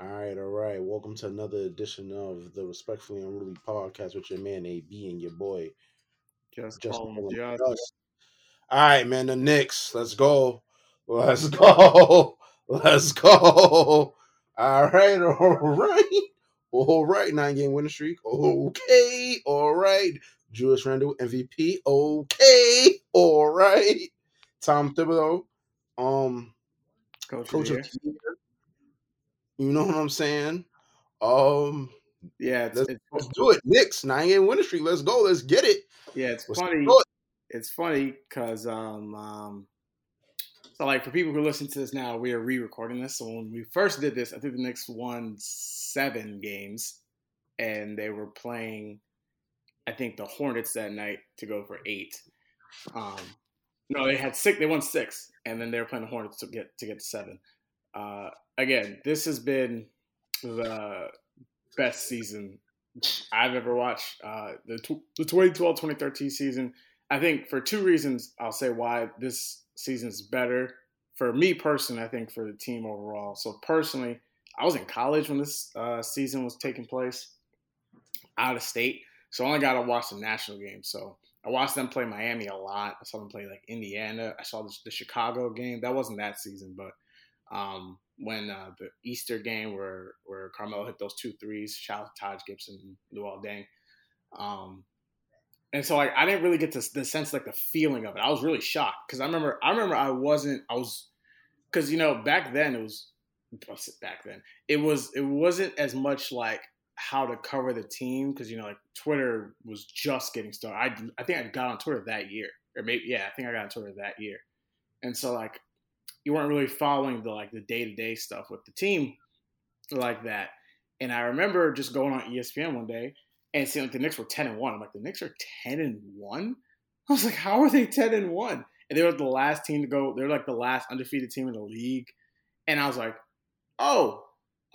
All right, all right. Welcome to another edition of the Respectfully Unruly podcast with your man AB and your boy Just, Just call him Just. All right, man. The Knicks. Let's go. Let's go. Let's go. All right, all right. All right. Nine game winning streak. Okay. All right. Julius Randle MVP. Okay. All right. Tom Thibodeau. Um, Coach, coach of the year. You know what I'm saying? Um. Yeah, it's, let's, it's let's do it. Knicks nine game winning streak. Let's go. Let's get it. yeah, it's Let's funny. it. It's funny because um, um, so like for people who listen to this now, we are re-recording this. So when we first did this, I think the Knicks won seven games, and they were playing, I think the Hornets that night to go for eight. Um, no, they had six. They won six, and then they were playing the Hornets to get to get to seven. Uh, again, this has been the best season I've ever watched. Uh, the the 2012-2013 season. I think for two reasons, I'll say why this season's better for me personally. I think for the team overall. So personally, I was in college when this uh, season was taking place, out of state, so I only got to watch the national game. So I watched them play Miami a lot. I saw them play like Indiana. I saw the, the Chicago game. That wasn't that season, but um, when uh, the Easter game where where Carmelo hit those two threes, shout out to Taj Gibson and Luol Deng. Um, and so like I didn't really get to the sense like the feeling of it. I was really shocked because I remember I remember I wasn't I was because you know back then it was back then it was it wasn't as much like how to cover the team because you know like Twitter was just getting started. I I think I got on Twitter that year or maybe yeah I think I got on Twitter that year, and so like you weren't really following the like the day to day stuff with the team like that. And I remember just going on ESPN one day and seeing like the Knicks were ten and one. I'm like, the Knicks are ten and one. I was like, how are they ten and one? And they were the last team to go. They're like the last undefeated team in the league. And I was like, oh,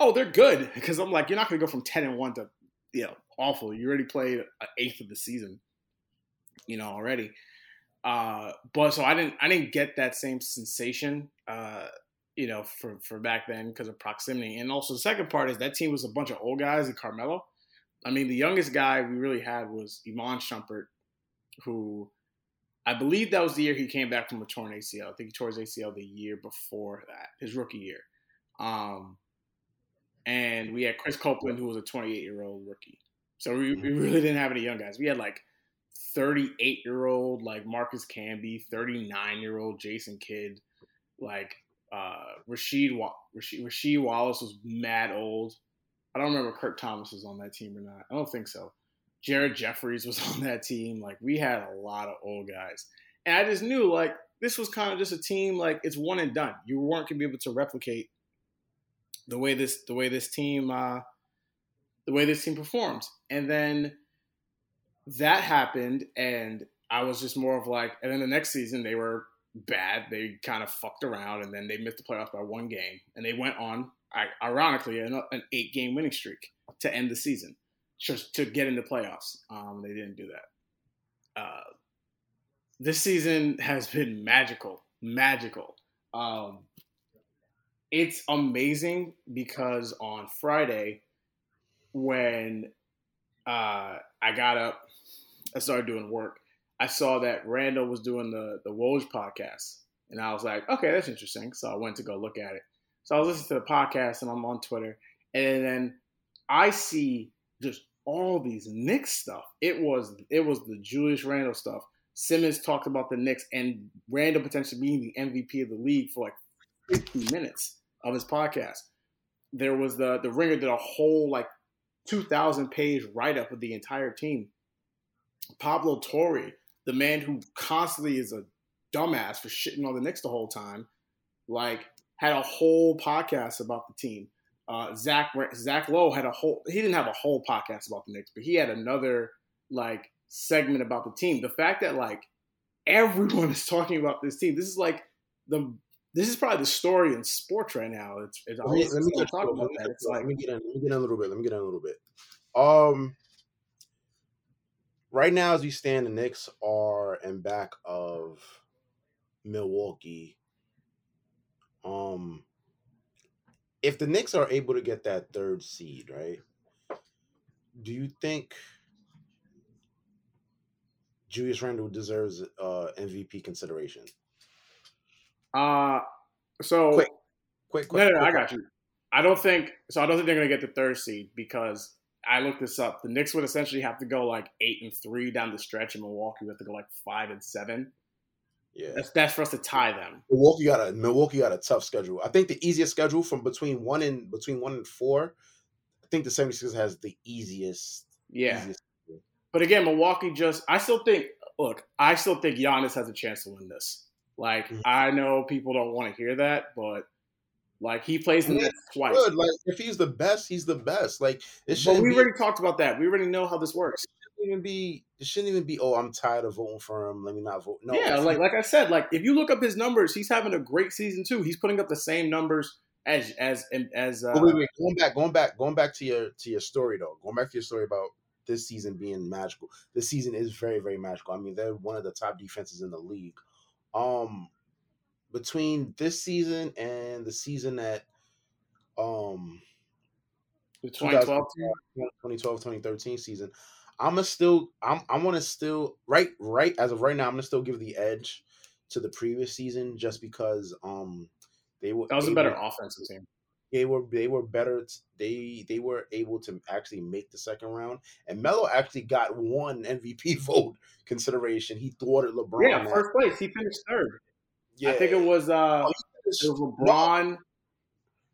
oh, they're good because I'm like, you're not going to go from ten and one to you know awful. You already played an eighth of the season, you know already. Uh, but so I didn't I didn't get that same sensation, uh, you know, for for back then because of proximity. And also the second part is that team was a bunch of old guys and Carmelo. I mean, the youngest guy we really had was Iman Shumpert, who I believe that was the year he came back from a torn ACL. I think he tore his ACL the year before that, his rookie year. Um, and we had Chris Copeland, who was a 28 year old rookie. So we, we really didn't have any young guys. We had like 38 year old like Marcus Camby, 39 year old Jason Kidd, like uh, Rasheed, Wa- Rasheed Rasheed Wallace was mad old. I don't remember Kurt Thomas was on that team or not. I don't think so. Jared Jeffries was on that team. Like we had a lot of old guys, and I just knew like this was kind of just a team like it's one and done. You weren't gonna be able to replicate the way this the way this team uh, the way this team performs, and then that happened, and I was just more of like, and then the next season they were bad. They kind of fucked around, and then they missed the playoffs by one game, and they went on, ironically, an, an eight-game winning streak to end the season, just to get into playoffs. Um, they didn't do that. Uh, this season has been magical, magical. Um, it's amazing because on Friday, when uh, I got up, I started doing work. I saw that Randle was doing the the Woj podcast, and I was like, okay, that's interesting. So I went to go look at it. So I was listening to the podcast, and I'm on Twitter, and then I see just all these Knicks stuff. It was it was the Julius Randle stuff. Simmons talked about the Knicks and Randle potentially being the MVP of the league for like 50 minutes of his podcast. There was the the Ringer did a whole like 2,000 page write up of the entire team. Pablo Torre, the man who constantly is a dumbass for shitting on the Knicks the whole time, like had a whole podcast about the team. Uh, Zach Zach Lowe had a whole. He didn't have a whole podcast about the Knicks, but he had another like segment about the team. The fact that like everyone is talking about this team. This is like the. This is probably the story in sports right now. It's, it's Let me, let me get, talk about that. It's like let me get in. Let me get in a little bit. Let me get in a little bit. Um, right now as we stand, the Knicks are in back of Milwaukee. Um, if the Knicks are able to get that third seed, right? Do you think Julius Randle deserves uh MVP consideration? Uh so Quick, Quick, quick. no, no, no, I quick got you. I don't think so. I don't think they're going to get the third seed because I looked this up. The Knicks would essentially have to go like eight and three down the stretch, and Milwaukee would have to go like five and seven. Yeah. That's that's for us to tie them. Milwaukee got a Milwaukee got a tough schedule. I think the easiest schedule from between one and between one and four. I think the 76ers has the easiest. Yeah, easiest but again, Milwaukee just. I still think. Look, I still think Giannis has a chance to win this. Like Mhm. I know people don't want to hear that, but like he plays the Yeah, Nets twice. Good. Like if he's the best, he's the best. Like it shouldn't we be, already talked about that. We already know how this works. shouldn't even be. It shouldn't even be. Oh, I'm tired of voting for him. Let me not vote. No. yeah, like like I said, like if you look up his numbers, he's having a great season too. He's putting up the same numbers as as as uh, But wait, wait, going back, going back, going back to your to your story though. Going back to your story about this season being magical. This season is very, very magical. I mean, they're one of the top defenses in the league. Um, between this season and the season that um the 2012 2012 2013 season i'm gonna still i'm i want to still right right as of right now i'm gonna still give the edge to the previous season just because um they were That was a better were- offensive team. they were they were better t- they they were able to actually make the second round and Melo actually got one MVP vote consideration he thwarted LeBron Yeah, first place. He finished third. Yeah I think it was uh Oh, it was LeBron.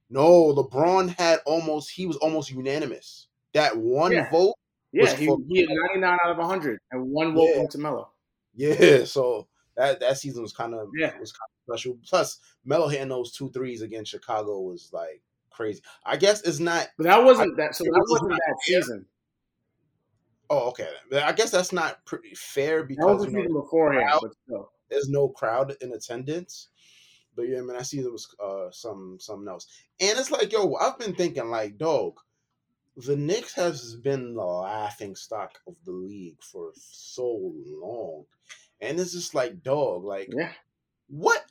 no LeBron had almost he was almost unanimous that one Yeah. vote Yeah, was he, he had 99 out of 100 and one vote Yeah. went to Melo. Yeah, so that that season was kind of Yeah. was kind of special. Plus, Melo hitting those two threes against Chicago was like crazy. I guess it's not. But that wasn't that so that was wasn't that fair. season. Oh, okay. I guess that's not pretty fair That was because the season beforehand, but still. There's no crowd in attendance. But yeah, man, I see there was uh some something else, and it's like, yo, I've been thinking like, dog, the Knicks has been the laughing stock of the league for so long, and it's just like, dog, like. Yeah. what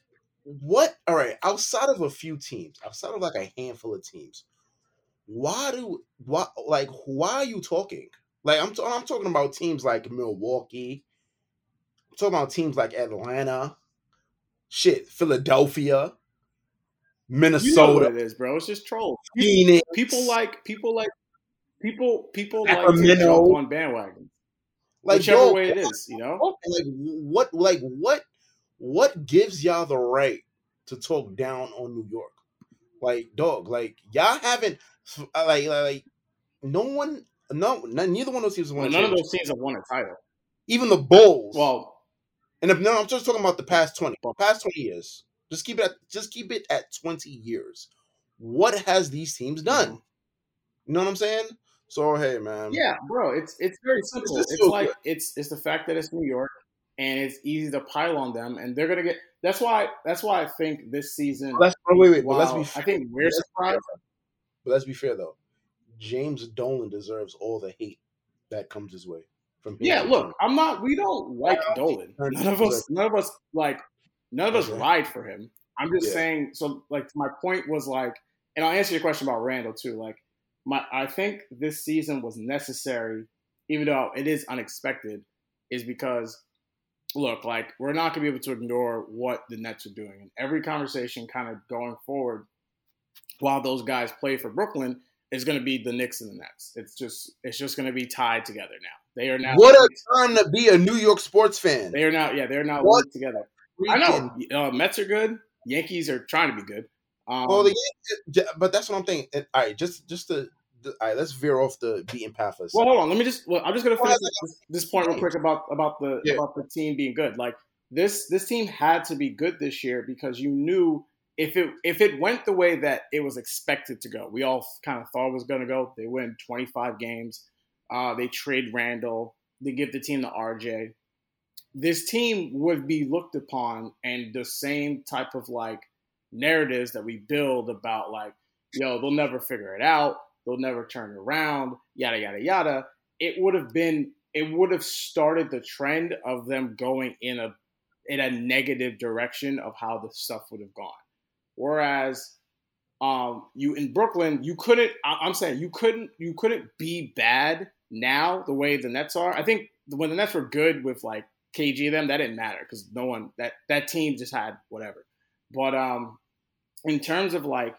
what all right outside of a few teams outside of like a handful of teams why do why like why are you talking like i'm, t- I'm talking about teams like milwaukee talking about teams like atlanta shit philadelphia You know what minnesota it is, bro. It's just trolls. phoenix People like people like people people like to Sacramento. jump on bandwagon. like Whichever yo, way it is, you know? like what like what what gives y'all the right to talk down on New York? Like dog, like y'all haven't uh, like like no one no none, neither one of those teams Well, won. a none of those teams have won a title. even the Bulls. Well, and if no, I'm just talking about the past twenty, past twenty years. Just keep it at just keep it at twenty years. What has these teams done? Mm-hmm. You know what I'm saying? So hey, man. yeah, bro, it's it's very simple. just It's like good. it's it's the fact that it's New York and it's easy to pile on them, and they're gonna get. That's why that's why I think this season. Let's oh, wait, wait, but let's be. I think we're fair, surprised. But let's be fair though. James Dolan deserves all the hate that comes his way from. Yeah, look, I'm not. We don't like. Dolan. None of us. None of us like. None of us Okay. ride for him. I'm just Yeah. saying. So, like, my point was like, and I'll answer your question about Randle too. Like, my I think this season was necessary, even though it is unexpected, is because look, like, we're not gonna be able to ignore what the Nets are doing, and every conversation kind of going forward, while those guys play for Brooklyn, is going to be the Knicks and the Nets. It's just it's just going to be tied together now. They are now What a time to be a New York sports fan. they are now yeah they're now What? together. I know uh, Mets are good. Yankees are trying to be good. Um, Well, the, Yan- but that's what I'm thinking. All right, just just to the, all right, let's veer off the beaten path for well, hold on. Let me just. Well, I'm just gonna finish this, this point real quick about about the Yeah. about the team being good. Like this this team had to be good this year because you knew if it if it went the way that it was expected to go, we all kind of thought it was going to go. They win 25 games. Uh, they trade Randle. They give the team to RJ. This team would be looked upon and the same type of like narratives that we build about like, yo, they'll never figure it out. They'll never turn around. Yada yada yada. It would have been. It would have started the trend of them going in a in a negative direction of how the stuff would have gone. Whereas Um, you in Brooklyn, you couldn't. I, I'm saying you couldn't. You couldn't be bad now the way the Nets are. I think when the Nets were good with like KG them, that didn't matter because no one that that team just had whatever. But um, in terms of like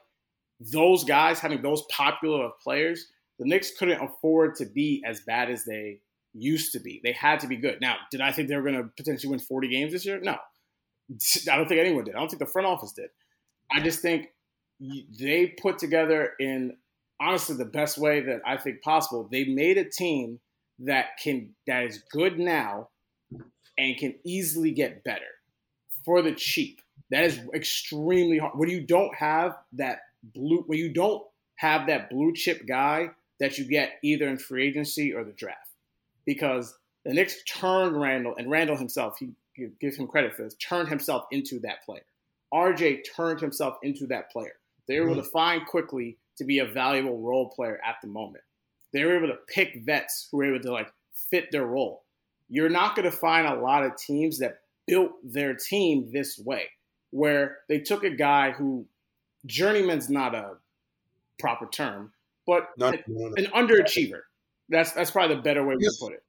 those guys having those popular of players, the Knicks couldn't afford to be as bad as they used to be. They had to be good. Now, did I think they were going to potentially win 40 games this year? No. I don't think anyone did. I don't think the front office did. I just think they put together in honestly the best way that I think possible. They made a team that can that is good now and can easily get better for the cheap. That is extremely hard. When you don't have that blue when you don't have that blue chip guy that you get either in free agency or the draft. Because the Knicks turned Randle and Randle himself, he give him credit for this, turned himself into that player. RJ turned himself into that player. They were able to mm-hmm. find Quickley to be a valuable role player at the moment. They were able to pick vets who were able to like fit their role. You're not going to find a lot of teams that built their team this way, where they took a guy who journeyman's not a proper term, but not, an, an underachiever. That's that's probably the better way yes. to put it.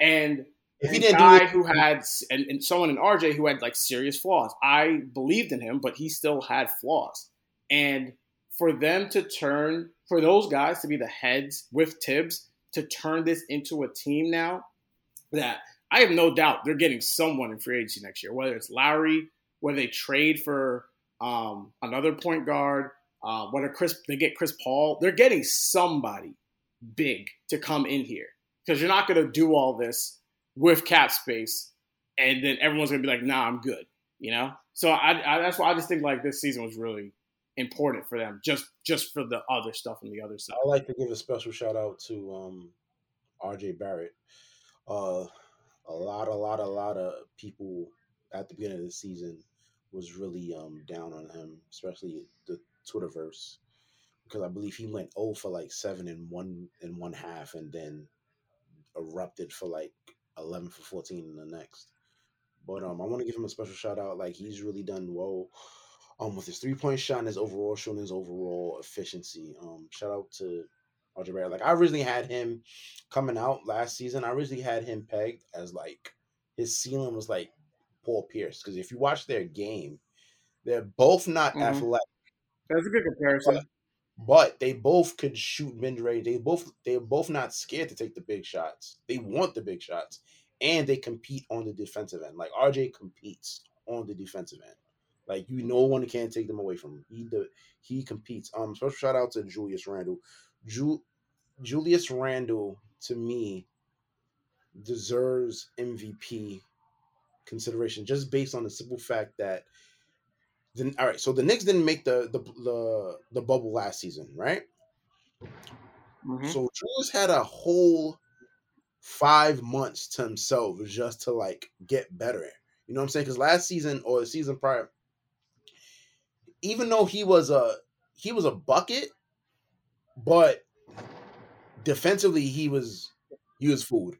And if he didn't guy who had and, and someone in RJ who had like serious flaws. I believed in him, but he still had flaws. And for them to turn for those guys to be the heads with Thibs to turn this into a team now that I have no doubt they're getting someone in free agency next year, whether it's Lowry, whether they trade for um, another point guard, uh, whether Chris they get Chris Paul, they're getting somebody big to come in here because you're not going to do all this with cap space and then everyone's to be like, "Nah, I'm good," you know. So I, I, that's why I just think like this season was really important for them, just just for the other stuff on the other side. I like to give a special shout out to um, R.J. Barrett. Uh, a lot, a lot, a lot of people at the beginning of the season was really um, down on him, especially the Twitterverse, because I believe he went 0 for like seven in one in one half, and then erupted for like 11 for 14 in the next. But um, I want to give him a special shout out. Like he's really done well um, with his three point shot and his overall showing his overall efficiency. Um, shout out to RJ Barrett. Like I originally had him coming out last season. I originally had him pegged as like his ceiling was like Paul Pierce because if you watch their game, they're both not mm-hmm. athletic. That's a good comparison. But, but they both could shoot mid range. They both they're both not scared to take the big shots. They want the big shots, and they compete on the defensive end. Like RJ competes on the defensive end. Like you, no one can't take them away from him. He the, he competes. Um, special shout out to Julius Randle. Ju, Julius Randle to me deserves MVP consideration just based on the simple fact that then all right, so the Knicks didn't make the the the, the bubble last season, right? Mm-hmm. So Julius had a whole five months to himself just to like get better. You know what I'm saying? Because last season or the season prior, even though he was a he was a bucket, but defensively he was he was food.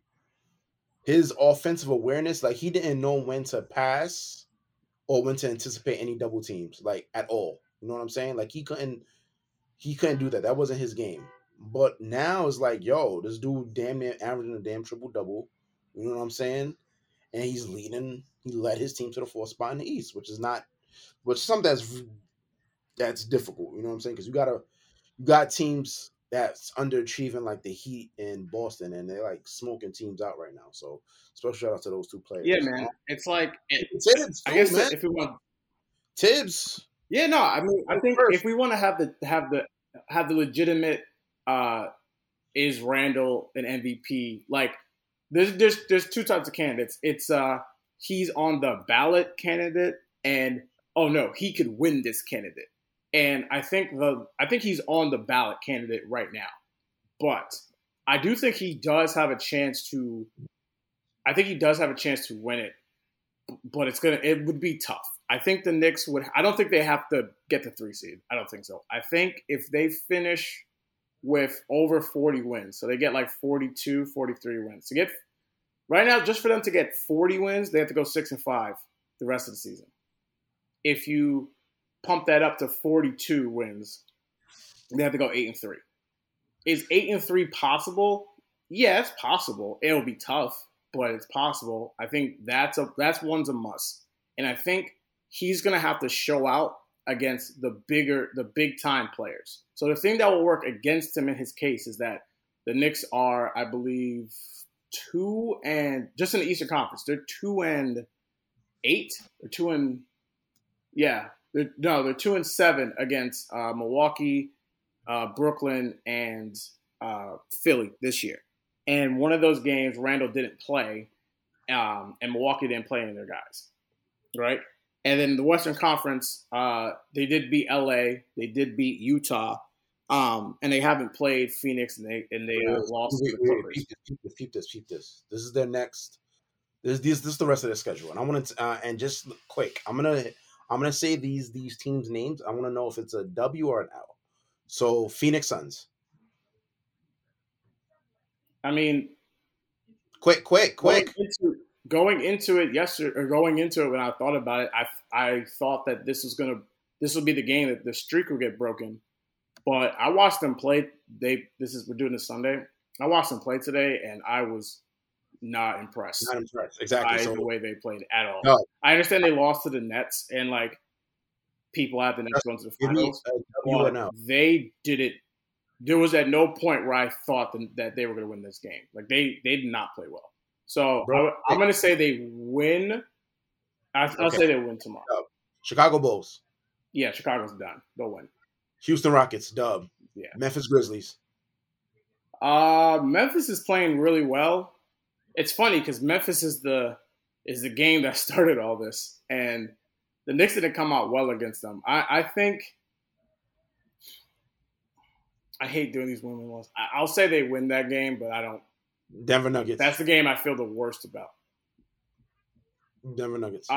His offensive awareness, like he didn't know when to pass or when to anticipate any double teams, like at all. You know what I'm saying? Like he couldn't he couldn't do that. That wasn't his game. But now it's like, yo, this dude damn near averaging a damn triple double. You know what I'm saying? And he's leading. He led his team to the fourth spot in the East, which is not, which is something that's that's difficult. You know what I'm saying? Because you gotta you got teams that's underachieving like the Heat in Boston, and they're like smoking teams out right now. So special shout out to those two players. Yeah, man. It's like it, Thibs, I guess man. if we want Thibs. Yeah, no, I mean, I think first. if we want to have the have the have the legitimate uh is Randle an MVP? Like, there's there's there's two types of candidates. It's uh he's on the ballot candidate, and oh no, he could win this candidate. And I think the I think he's on the ballot candidate right now. But I do think he does have a chance to I think he does have a chance to win it. But it's gonna it would be tough. I think the Knicks would I don't think they have to get the three seed. I don't think so. I think if they finish with over 40 wins, so they get like 42, 43 wins. To get right now, just for them to get 40 wins, they have to go six and five the rest of the season. If you pump that up to 42 wins. They have to go eight and three. Is eight and three possible? Yeah, it's possible. It'll be tough, but it's possible. I think that's a that's one's a must. And I think he's gonna have to show out against the bigger the big time players. So the thing that will work against him in his case is that the Knicks are, I believe, two and just in the Eastern Conference, they're two and eight or two and yeah, they're, no, they're two and seven against uh, Milwaukee, uh, Brooklyn, and uh, Philly this year. And one of those games, Randle didn't play, um, and Milwaukee didn't play any of their guys, right? And then the Western Conference, uh, they did beat LA, they did beat Utah, um, and they haven't played Phoenix, and they and they uh, lost wait, to the wait, keep this, keep this, this. This is their next. This, this, this is the rest of their schedule, and I want to, uh, and just quick, I'm gonna, I'm gonna say these these teams' names. I want to know if it's a W or an L. So Phoenix Suns, I mean, quick, quick, quick. Going into, going into it yesterday, or going into it when I thought about it, I I thought that this was gonna this would be the game that the streak would get broken. But I watched them play. They this is we're doing this Sunday. I watched them play today, and I was not impressed Not impressed. Exactly. by So the way they played at all. No. I understand they lost to the Nets, and like people have the Nets going to the me finals. a W or but an they did it. There was at no point where I thought that- they were going to win this game. Like they they did not play well. So Bro, I, am going to say they win. I, I'll Okay. say they win tomorrow. Chicago Bulls, Yeah, Chicago's done. They'll win. Houston Rockets, dub. Yeah. Memphis Grizzlies. Uh, Memphis is playing really well. It's funny because Memphis is the is the game that started all this, and the Knicks didn't come out well against them. I, I think I hate doing these women ones. I, I'll say they win that game, but I don't. Denver Nuggets. That's the game I feel the worst about. Denver Nuggets. Uh,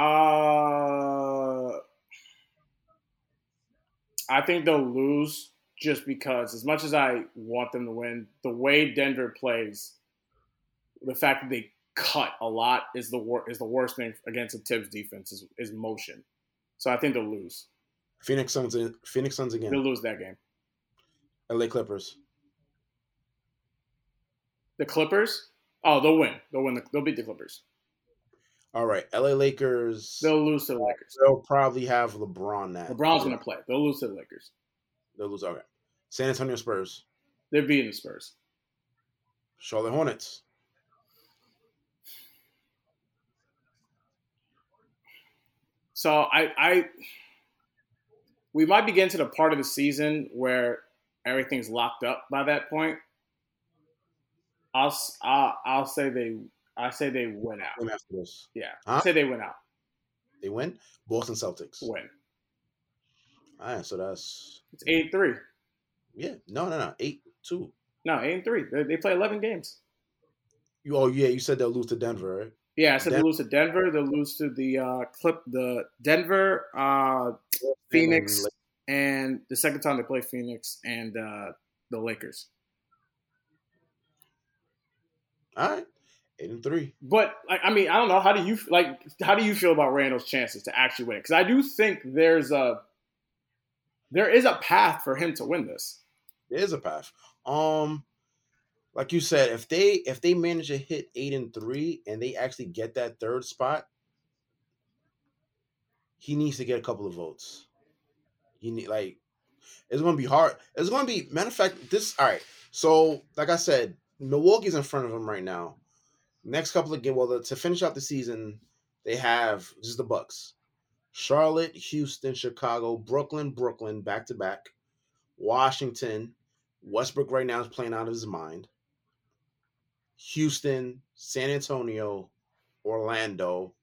I think they'll lose just because, as much as I want them to win, the way Denver plays, the fact that they cut a lot is the wor- is the worst thing against a Thibs defense is, is motion. So I think they'll lose. Phoenix Suns. Uh, Phoenix Suns again. They'll lose that game. LA Clippers. The Clippers, oh, they'll win. They'll win. The, they'll beat the Clippers. All right. LA Lakers. They'll lose to the Lakers. They'll probably have LeBron now. LeBron's gonna play. They'll lose to the Lakers. They'll lose. Okay. San Antonio Spurs. They're beating the Spurs. Charlotte Hornets. So I, I, we might be getting to the part of the season where everything's locked up by that point. I'll, I'll, I'll say they, I say they win out. After this. Yeah, Huh? I say they went out. They win. Boston Celtics. Win. All right. So that's It's eight three. yeah. No, no, no. Eight two. No, eight and three. They, they play eleven games. You oh yeah. You said they'll lose to Denver, right? Yeah, I said Den- they lose to Denver. They'll lose to the uh, clip, the Denver, uh, Phoenix, and the second time they play Phoenix and uh, the Lakers. All right. Eight and three. But like, I mean, I don't know. How do you like? How do you feel about Randle's chances to actually win it? Because I do think there's a there is a path for him to win this. There is a path. Um, like you said, if they if they manage to hit eight and three and they actually get that third spot, he needs to get a couple of votes. He need like it's gonna be hard. It's gonna be matter of fact. This all right. So like I said, Milwaukee's in front of him right now. Next couple of games, well, to finish out the season, they have just the Bucks, Charlotte, Houston, Chicago, Brooklyn, Brooklyn, back to back, Washington. Westbrook right now is playing out of his mind. Houston, San Antonio, Orlando,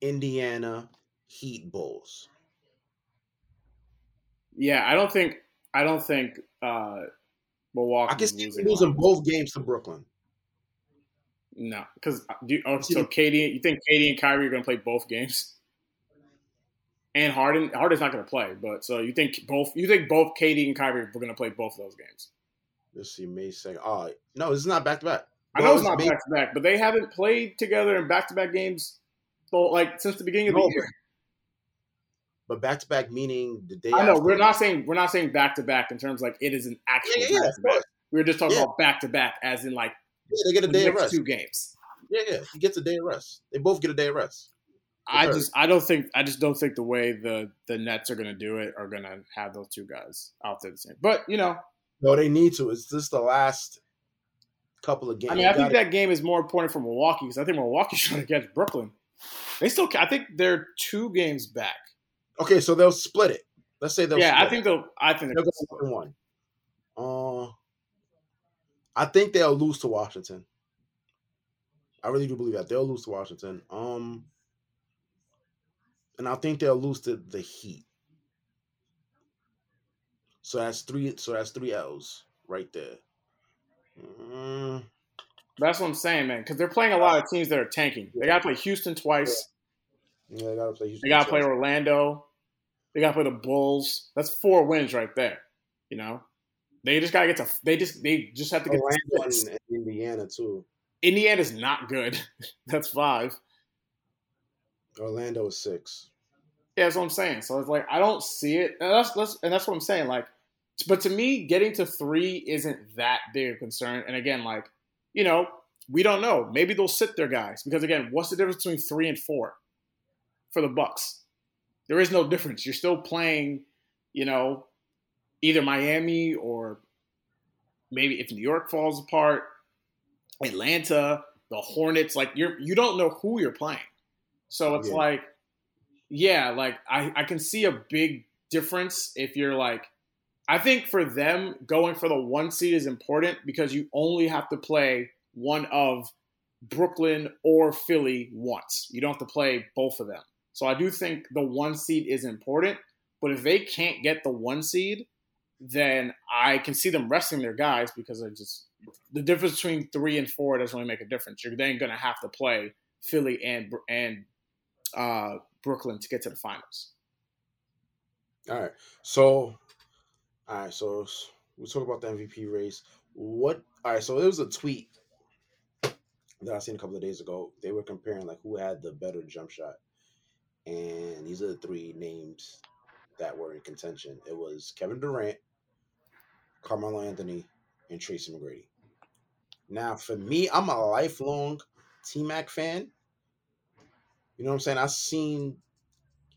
Indiana, Heat, Bulls. Yeah, I don't think I don't think uh, Milwaukee. I can see him losing both games to Brooklyn. No, because oh, so KD, you think KD and Kyrie are going to play both games? And Harden, Harden's not going to play, but so you think both? You think both KD and Kyrie are going to play both of those games? Let's see, May second. Oh no, this is not back to back. I know it's not back to back, but they haven't played together in back to back games, so, like since the beginning of No, the year. but back to back meaning the day. I know after. we're not saying we're not saying back to back in terms like it is an actual Yeah, yeah, back to back. We were just talking about back to back, as in like Yeah, they get a day of rest. two games. Yeah, yeah, he gets a day of rest. They both get a day of rest. I just I don't think I just don't think the way the the Nets are going to do it are going to have those two guys out there the same. But you know, No, they need to. It's just the last couple of games. I mean, I think that game is more important for Milwaukee because I think Milwaukee's trying to catch Brooklyn. They still, I think they're two games back. okay, so they'll split it. Let's say they'll. yeah, I think they'll. I think they'll, go one. Uh, I think they'll lose to Washington. I really do believe that they'll lose to Washington. Um, and I think they'll lose to the Heat. So that's three. So that's three L's right there. Mm, that's what I'm saying, man. Because they're playing a lot of teams that are tanking. They got to play Houston twice. yeah, they gotta play. Houston. They got to play. Orlando. They got to play the Bulls. That's four wins right there. You know, they just got to get to. They just they just have to get. to Orlando and, and Indiana too. Indiana's not good. that's five. Orlando is six. Yeah, that's what I'm saying. So it's like I don't see it, and that's, that's and that's what I'm saying. Like, but to me, getting to three isn't that big of a concern. And again, like you know, we don't know. Maybe they'll sit their guys because again, what's the difference between three and four for the Bucks? There is no difference. You're still playing, you know, either Miami or maybe if New York falls apart, Atlanta, the Hornets. Like you're you don't know who you're playing. So it's Yeah. like, yeah, like I, I can see a big difference if you're like, I think for them going for the one seed is important because you only have to play one of Brooklyn or Philly once. You don't have to play both of them. So I do think the one seed is important. But if they can't get the one seed, then I can see them resting their guys because I just the difference between three and four doesn't really make a difference. You're then going to have to play Philly and and uh, Brooklyn to get to the finals. All right. So, all right. So we talk about the MVP race. What? All right. So there was a tweet that I seen a couple of days ago. They were comparing like who had the better jump shot, and these are the three names that were in contention. It was Kevin Durant, Carmelo Anthony, and Tracy McGrady. Now, for me, I'm a lifelong T Mac fan. You know what I'm saying? I've seen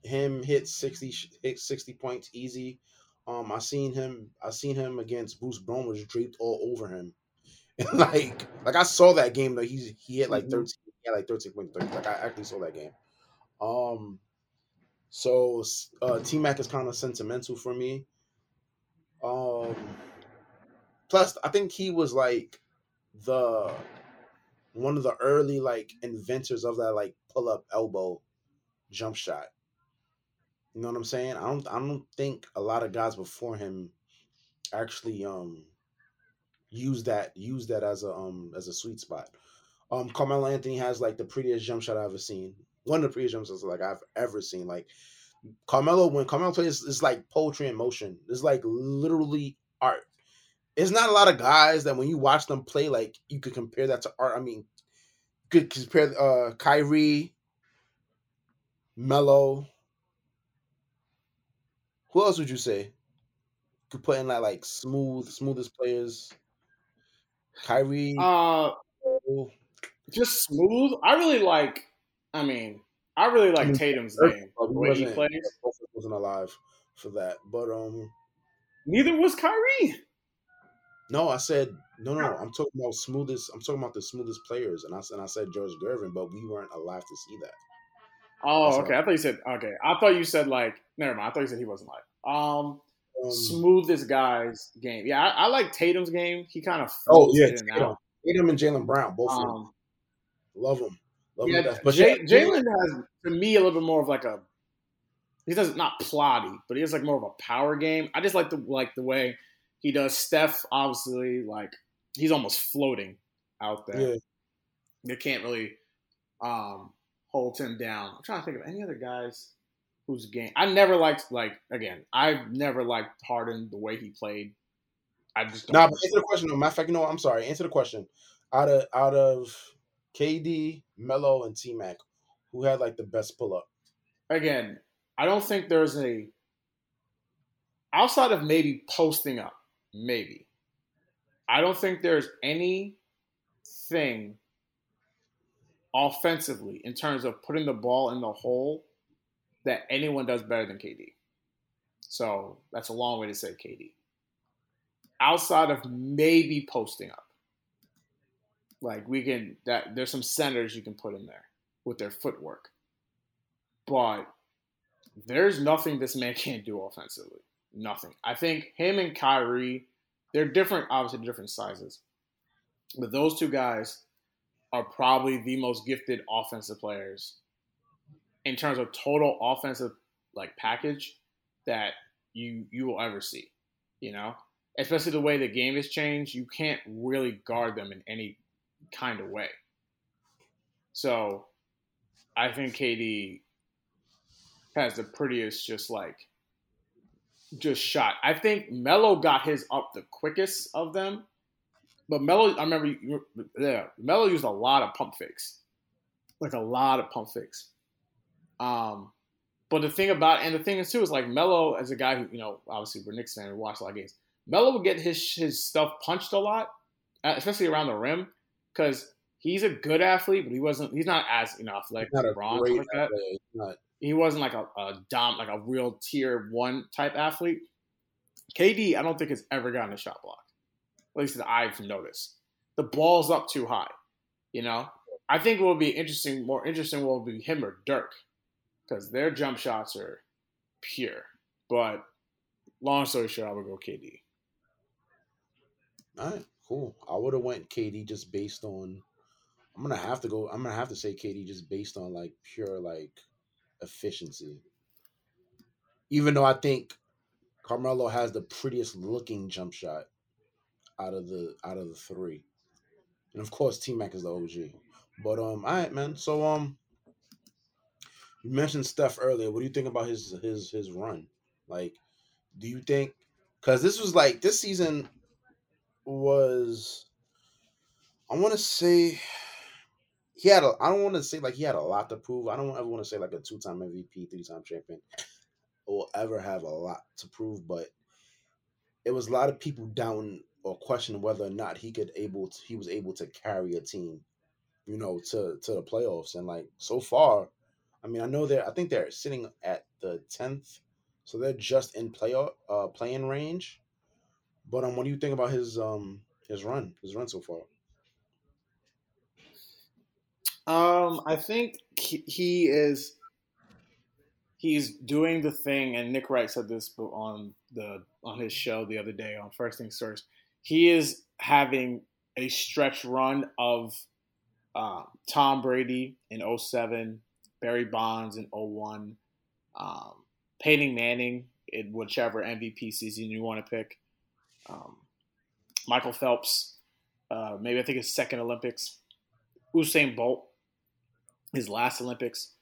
him hit 60 hit 60 points easy. Um, I seen him. I seen him against Bruce Bowen was draped all over him. And like, like I saw that game though. He's he hit like Mhm. 13. He had like 13 point three. Like I actually saw that game. Um, so uh, T Mac is kind of sentimental for me. Um, plus I think he was like the one of the early like inventors of that like pull up elbow jump shot. You know what I'm saying? I don't I don't think a lot of guys before him actually um use that use that as a um as a sweet spot. Um Carmelo Anthony has like the prettiest jump shot I've ever seen. One of the prettiest jump shots like I've ever seen. Like Carmelo when Carmelo plays it's like poetry in motion. It's like literally art. It's not a lot of guys that when you watch them play, like you could compare that to art. I mean, could compare uh Kyrie, Melo. Who else would you say? Could put in that like smooth, smoothest players. Kyrie. Uh, just smooth. I really like. I mean, I really like mean, Tatum's game. The he way he plays. wasn't alive for that. But um Neither was Kyrie. no, I said no no. I'm talking about smoothest I'm talking about the smoothest players and I said I said George Gervin, but we weren't alive to see that. Oh, That's okay. I thought you said okay. I thought you said like never mind. I thought you said he wasn't like um Um, smoothest guy's game. Yeah, I, I like Tatum's game. He kind of oh yeah, and Tatum. Tatum and Jaylen Brown, both of them. Um, Love them. Love yeah, them. But yeah, Jaylen has to me a little bit more of like a he does not plotty, but he has like more of a power game. I just like the like the way he does. Steph obviously like he's almost floating out there. yeah. They can't really um, hold him down. I'm trying to think of any other guys whose game I never liked. Like again, I've never liked Harden the way he played. I just don't Nah, but answer the question. No, matter of fact, you know what? I'm sorry. Answer the question. Out of out of KD, Melo, and T Mac, who had like the best pull up? again. I don't think there's a outside of maybe posting up, maybe. I don't think there's anything offensively in terms of putting the ball in the hole that anyone does better than KD. So that's a long way to say KD. Outside of maybe posting up. Like we can that there's some centers you can put in there with their footwork. But there's nothing this man can't do offensively. Nothing. I think him and Kyrie, they're different, obviously different sizes. But those two guys are probably the most gifted offensive players in terms of total offensive like package that you you will ever see. You know, especially the way the game has changed, you can't really guard them in any kind of way. So, I think KD has the prettiest, just like just shot. I think Melo got his up the quickest of them, but Melo, I remember, yeah, Melo used a lot of pump fakes, like a lot of pump fakes. Um, but the thing about and the thing is too is like Melo as a guy who you know obviously we're Knicks fan, we watch a lot of games. Melo would get his his stuff punched a lot, uh, especially around the rim, because he's a good athlete, but he wasn't. He's not as you know athletic as LeBron like that. Not... He wasn't like a, a dom like a real tier one type athlete. KD, I don't think has ever gotten a shot block, at least that I've noticed. The ball's up too high, you know. I think what will be interesting, more interesting, will be him or Dirk because their jump shots are pure. But long story short, I would go KD. All right, cool. I would have went KD just based on. I'm gonna have to go. I'm gonna have to say KD just based on like pure like efficiency. Even though I think Carmelo has the prettiest looking jump shot out of the out of the three, and of course T Mac is the OG. But um, all right, man. So um, you mentioned Steph earlier. What do you think about his his his run? Like, do you think because this was like this season was I want to say he had a I don't want to say like he had a lot to prove. I don't ever want to say like a two time MVP, three time champion will ever have a lot to prove, but it was a lot of people down or questioning whether or not he could able to, he was able to carry a team, you know, to to the playoffs. And like so far, I mean, I know they're. I think they're sitting at the tenth, so they're just in play uh playing range. But um, what do you think about his um his run his run so far? Um, I think he is he's doing the thing, and Nick Wright said this on the on his show the other day on First Things First. He is having a stretch run of uh, Tom Brady in 07, Barry Bonds in 01, um, Peyton Manning in whichever MVP season you want to pick, um, Michael Phelps, uh, maybe I think his second Olympics, Usain Bolt, his last Olympics.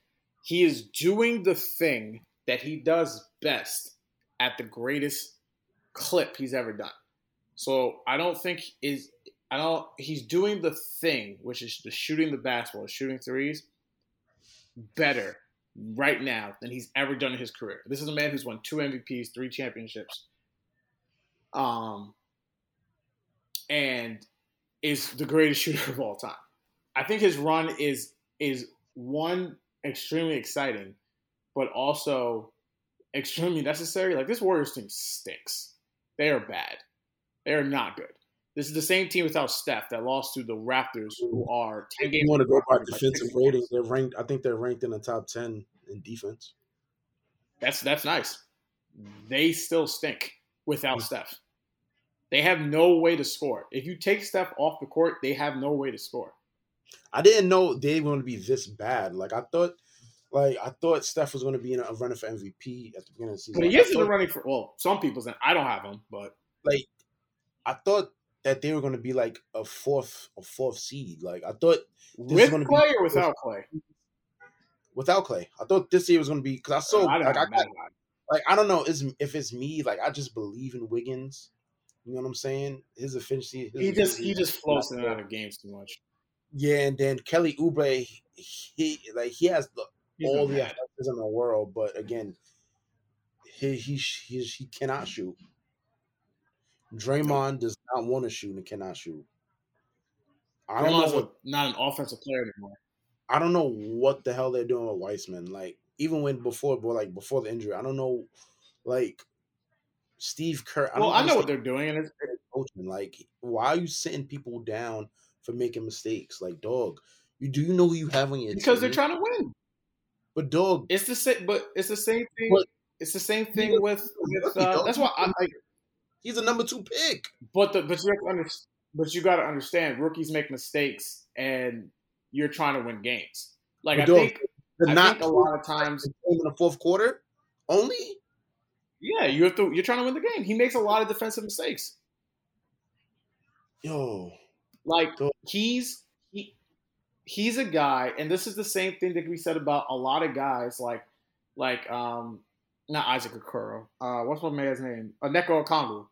He is doing the thing that he does best at the greatest clip he's ever done. So I don't think is I don't he's doing the thing, which is the shooting the basketball, shooting threes, better right now than he's ever done in his career. This is a man who's won two MVPs, three championships, um, and is the greatest shooter of all time. I think his run is is one extremely exciting, but also extremely necessary. Like this Warriors team stinks. They are bad. They are not good. This is the same team without Steph that lost to the Raptors, who are ten games. You want to go by defensive like rating? They're ranked. I think they're ranked in the top ten in defense. That's that's nice. They still stink without mm-hmm. Steph. They have no way to score. If you take Steph off the court, they have no way to score. I didn't know they were going to be this bad. Like I thought, like I thought Steph was going to be in a running for MVP at the beginning of the season. But he is in the running for well, some people. I don't have him, but like I thought that they were going to be like a fourth, a fourth seed. Like I thought with Clay be, or without Clay. Without Clay, I thought this year was going to be because I saw I like I got, like I don't know is if it's me like I just believe in Wiggins. You know what I'm saying? His efficiency. His he just he just floats in and out of games too much. Yeah, and then Kelly Oubre, he like he has the all the athleticism in the world, but again, he he he, he cannot shoot. Draymond does not want to shoot and cannot shoot. I don't Draymond's know a- what not an offensive player anymore. I don't know what the hell they're doing with Wiseman. Like even when before, but like before the injury, I don't know. Like Steve Kerr. I well, don't I know what they're doing, and it's, coaching. Like why are you sitting people down for making mistakes? Like dog, you do you know who you have on your because they're trying to win. But dog, It's the same, but it's the same thing. But- it's the same thing with with. Uh, that's why I like. he's a number two pick. But the but you have to under, but you got to understand, rookies make mistakes, and you're trying to win games. Like But I dog, think, I not think a lot of times, in the fourth quarter only. yeah, you have to. You're trying to win the game. He makes a lot of defensive mistakes. Yo, Like he's he he's a guy, and this is the same thing that we said about a lot of guys, like like um not Isaac Okoro. Uh, what's my man's name? Onyeka Okongwu.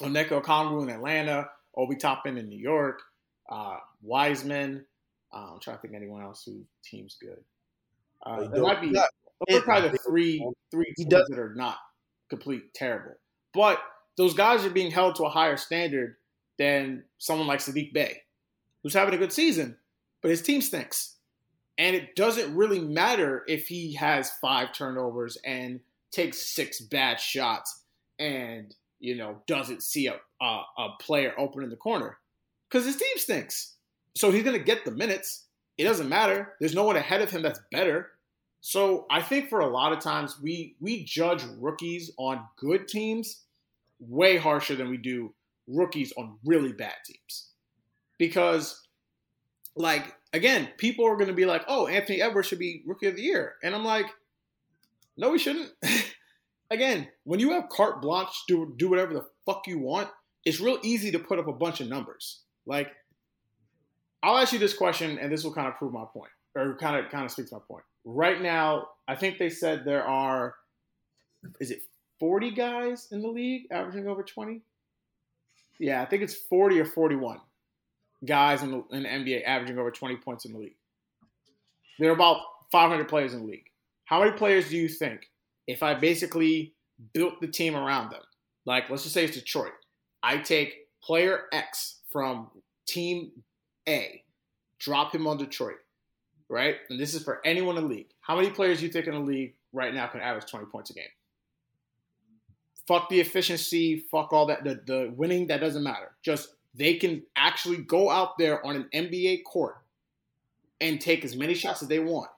Onyeka Okongwu in Atlanta. Obi Toppin in New York. Uh, Wiseman. Uh, I'm trying to think of anyone else who team's good. Uh, dog, might be. got- Those are probably the three three He teams does- that are not complete terrible. But those guys are being held to a higher standard than someone like Sadiq Bey, who's having a good season, but his team stinks. And it doesn't really matter if he has five turnovers and takes six bad shots and, you know, doesn't see a, a, a player open in the corner because his team stinks. So he's going to get the minutes. It doesn't matter. There's no one ahead of him that's better. So I think for a lot of times we we judge rookies on good teams way harsher than we do rookies on really bad teams. Because like again, people are going to be like, "Oh, Anthony Edwards should be rookie of the year." And I'm like, "No, he shouldn't." again, when you have carte blanche to do whatever the fuck you want, it's real easy to put up a bunch of numbers. Like I'll ask you this question and this will kind of prove my point or kind of kind of speaks my point. Right now, I think they said there are is it 40 guys in the league averaging over 20? Yeah, I think it's 40 or 41 guys in the, in the NBA averaging over 20 points in the league. There are about 500 players in the league. How many players do you think, if I basically built the team around them, like let's just say it's Detroit, I take player X from team A, drop him on Detroit, right? And this is for anyone in the league. How many players do you think in the league right now can average 20 points a game? Fuck the efficiency, fuck all that. The, the winning, that doesn't matter. Just they can actually go out there on an NBA court and take as many shots as they want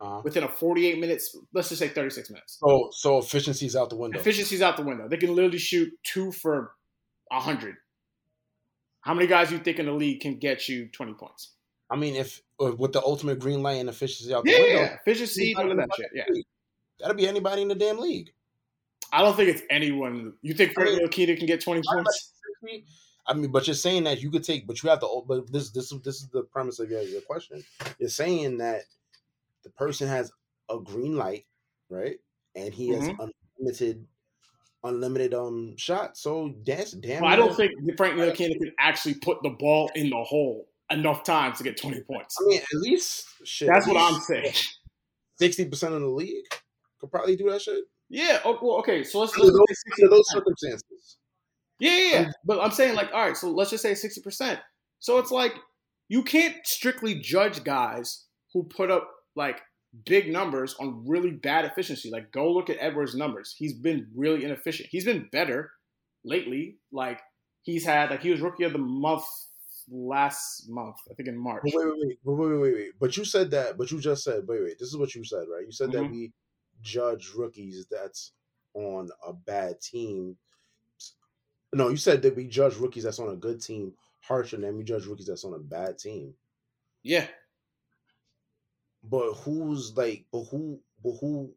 Uh-huh. within a 48 minutes, let's just say 36 minutes. So so efficiency's out the window. Efficiency's out the window. They can literally shoot two for 100. How many guys do you think in the league can get you 20 points? I mean, if uh, with the ultimate green light and efficiency out the Yeah, window, yeah, efficiency, none of that shit. Yeah. that'll be anybody in the damn league. I don't think it's anyone. You think Frank I mean- Ntilikina can get 20 points? I mean, but you're saying that you could take, but you have to. But this, this, this is the premise of your, your question. You're saying that the person has a green light, right, and he has unlimited, unlimited um shot. So that's damn. Well, I don't think Frank Ntilikina can actually put the ball in the hole enough times to get 20 points. I mean, at least shit. That's what I'm saying. Sixty percent of the league could probably do that shit. Yeah. Oh, well, okay. So let's, Under let's those, say under those circumstances, Yeah, yeah, yeah. But I'm saying like, all right, so let's just say 60%. So it's like you can't strictly judge guys who put up like big numbers on really bad efficiency. Like go look at Edwards' numbers. He's been really inefficient. He's been better lately. Like he's had like he was rookie of the month last month, I think in March. Wait, wait, wait, wait, wait, wait. But you said that. But you just said, wait, wait. This is what you said, right? You said that Mhm. we judge rookies that's on a bad team. No, you said that we judge rookies that's on a good team harsher than we judge rookies that's on a bad team. Yeah. But who's like? But who? But who?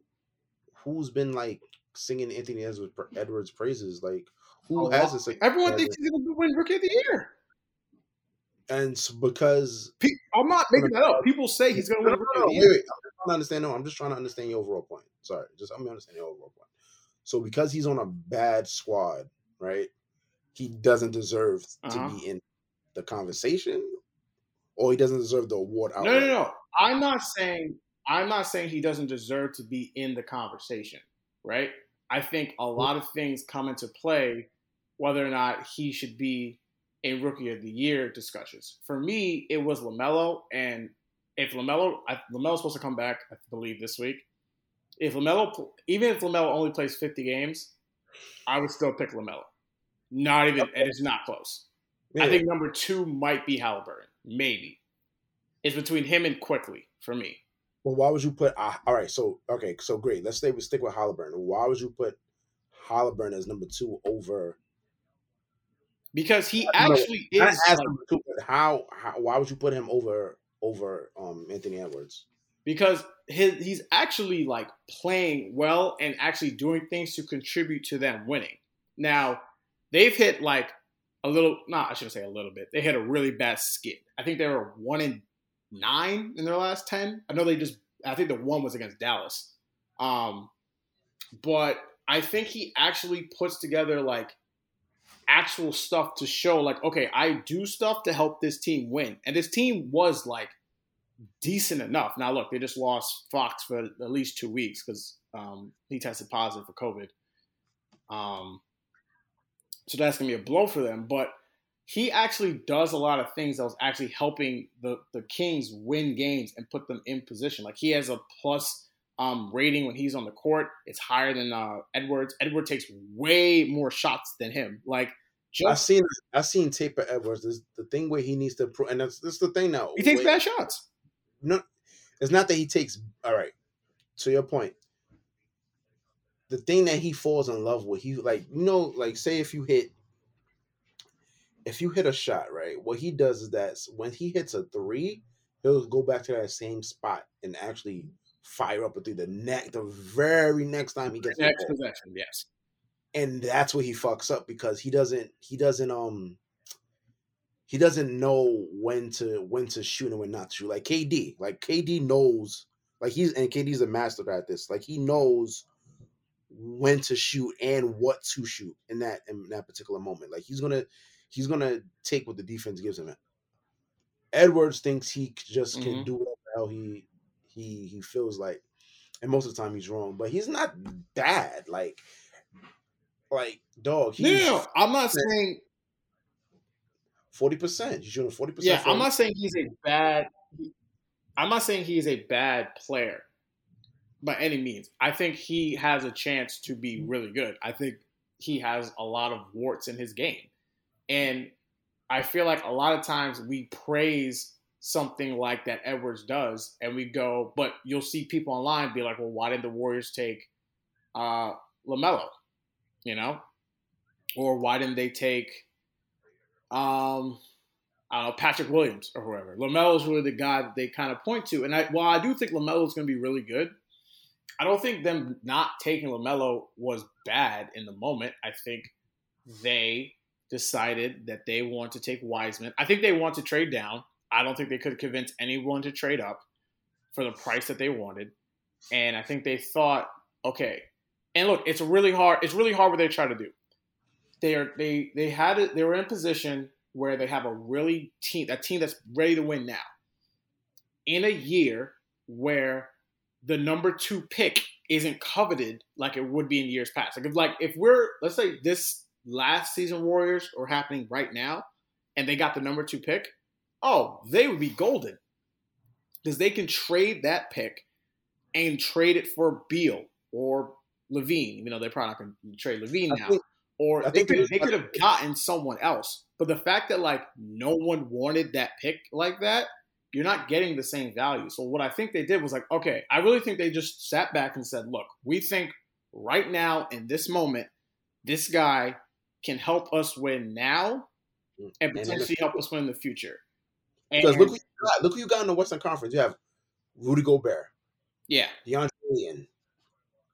Who's been like singing Anthony Edwards, Edwards praises? Like who A has this? Everyone thinks he's gonna win rookie of the year. and because Pe- I'm not making that up. People say he's gonna win no, rookie no, of no, the wait, year. wait. I'm just trying to understand. No, I'm just trying to understand your overall point. Sorry, just I'm understanding your overall point. So because he's on a bad squad, right? He doesn't deserve Uh-huh. to be in the conversation, or he doesn't deserve the award No, outright. no, no. I'm not saying I'm not saying he doesn't deserve to be in the conversation, right? I think a lot of things come into play whether or not he should be a rookie of the year discussions. For me, it was LaMelo, and if LaMelo, LaMelo's supposed to come back, I believe this week. If LaMelo, even if LaMelo only plays 50 games, I would still pick LaMelo. Not even, okay. it's not close. Yeah. I think number two might be Halliburton, maybe. It's between him and quickly for me. Well, why would you put? Uh, all right, so okay, so great. Let's stay. We stick with Halliburton. Why would you put Halliburton as number two over? Because he actually know, is. Like, two, how, how? Why would you put him over over um Anthony Edwards? Because his, he's actually like playing well and actually doing things to contribute to them winning. Now they've hit like a little. Not I shouldn't say a little bit. They hit a really bad skid. I think they were one in nine in their last ten. I know they just I think the one was against Dallas. Um, but I think he actually puts together like actual stuff to show like okay, I do stuff to help this team win. And this team was like decent enough. Now look, they just lost Fox for at least 2 weeks cuz um, he tested positive for COVID. Um, so that's going to be a blow for them, but he actually does a lot of things that was actually helping the the Kings win games and put them in position. Like he has a plus um, rating when he's on the court. It's higher than uh, Edwards. Edward takes way more shots than him. Like just, I've seen I've seen tape of Edwards. This, the thing where he needs to improve, and that's, that's the thing now. He takes bad shots. No, it's not that he takes. All right, to your point. The thing that he falls in love with, he like you know, like say if you hit if you hit a shot, right, what he does is that when he hits a three, he'll go back to that same spot and actually fire up three the neck the very next time he gets next possession, yes. And that's where he fucks up because he doesn't he doesn't um he doesn't know when to when to shoot and when not to shoot. Like KD, like KD knows, like he's and KD's a master at this. Like he knows when to shoot and what to shoot in that in that particular moment. Like he's gonna he's gonna take what the defense gives him. Edwards thinks he just can mm-hmm. do whatever hell he he he feels like, and most of the time he's wrong. But he's not bad. Like like dog. He's, no, I'm not saying forty percent. You're shooting forty percent. Yeah, I'm not saying he's a bad. I'm not saying he is a bad player by any means. I think he has a chance to be really good. I think he has a lot of warts in his game. And I feel like a lot of times we praise something like that Edwards does, and we go, but you'll see people online be like, well, why did the Warriors take uh, LaMelo? You know? Or why didn't they take, um, I don't know, Patrick Williams or whoever? LaMelo's really the guy that they kind of point to. And I, while I do think LaMelo's going to be really good, I don't think them not taking LaMelo was bad in the moment. I think they decided that they want to take Wiseman. I think they want to trade down. I don't think they could convince anyone to trade up for the price that they wanted. And I think they thought, okay. And look, it's really hard. It's really hard what they try to do. They are they they had it. They were in position where they have a really team, a team that's ready to win now. In a year where the number two pick isn't coveted like it would be in years past. Like if like if we're let's say this last season Warriors are happening right now, and they got the number two pick, oh, they would be golden because they can trade that pick and trade it for Beal or LaVine. You know, they're probably not going to trade LaVine now. Think, or they could they could have gotten someone else. But the fact that like no one wanted that pick like that, you're not getting the same value. So what I think they did was like, okay, I really think they just sat back and said, look, we think right now in this moment, this guy can help us win now mm, and potentially help us win in the future. Because look, who you got. look who you got in the Western Conference. You have Rudy Gobert, yeah, DeAndre Ayton,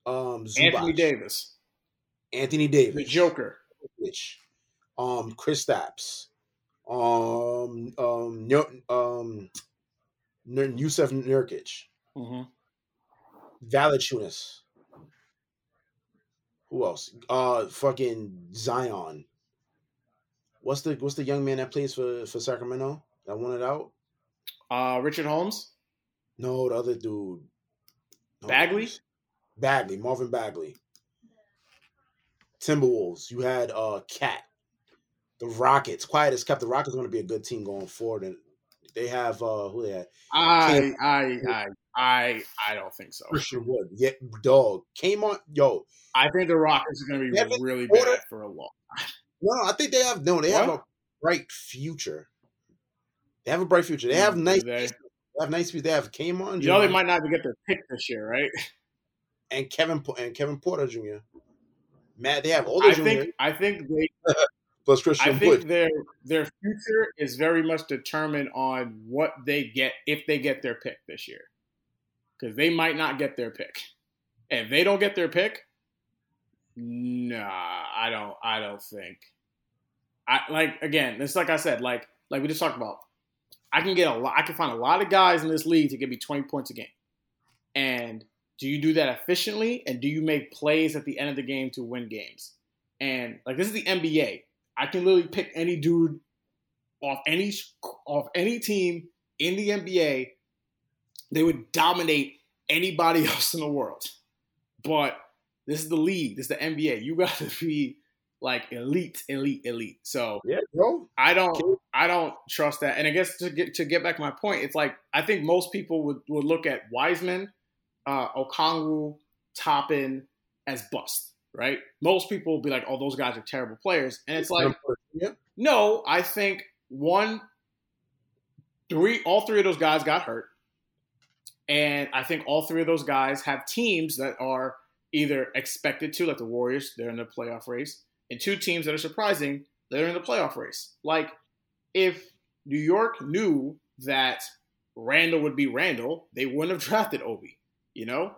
um, Zubac, Anthony Davis, Anthony Davis, the Joker, which, um, Kristaps, um, um, um, Jusuf Nurkic, mm-hmm. Valanciunas. Who else? Uh, fucking Zion. What's the what's the young man that plays for for Sacramento that wanted out? Uh, Richard Holmes. No, the other dude. Bagley? Bagley, Marvin Bagley. Timberwolves, you had uh Cat. The Rockets, quiet as kept. The Rockets are going to be a good team going forward, and they have uh who they had I I I I I don't think so. Christian Wood. Yeah, dog came on. Yo, I think the Rockets are going to be really bad for a long. no, no, I think they have no. They have a bright future. They have a bright future. They have mm, nice. Do they? They have nice. They have Kmon, You know they might not even get their pick this year, right? and Kevin and Kevin Porter Jr. Matt, they have older I Jr. think I think they plus Christian I think Wood. their their future is very much determined on what they get if they get their pick this year, because they might not get their pick. And if they don't get their pick, nah, I don't. I don't think. I like again. It's like I said. Like like we just talked about. I can get a lot. I can find a lot of guys in this league to give me twenty points a game. And do you do that efficiently? And do you make plays at the end of the game to win games? And like this is the NBA. I can literally pick any dude off any off any team in the NBA. They would dominate anybody else in the world. But this is the league. This is the NBA. You got to be like elite, elite, elite. So Yeah, bro. I don't I don't trust that. And I guess to get to get back to my point, it's like I think most people would, would look at Wiseman, uh, Okongwu, Toppin as bust, right? Most people will be like, "Oh, those guys are terrible players," and it's like, yeah, no, I think one, three, all three of those guys got hurt, and I think all three of those guys have teams that are either expected to, like the Warriors, they're in the playoff race, and two teams that are surprising, they're in the playoff race. Like if New York knew that Randle would be Randle, they wouldn't have drafted Obi. You know,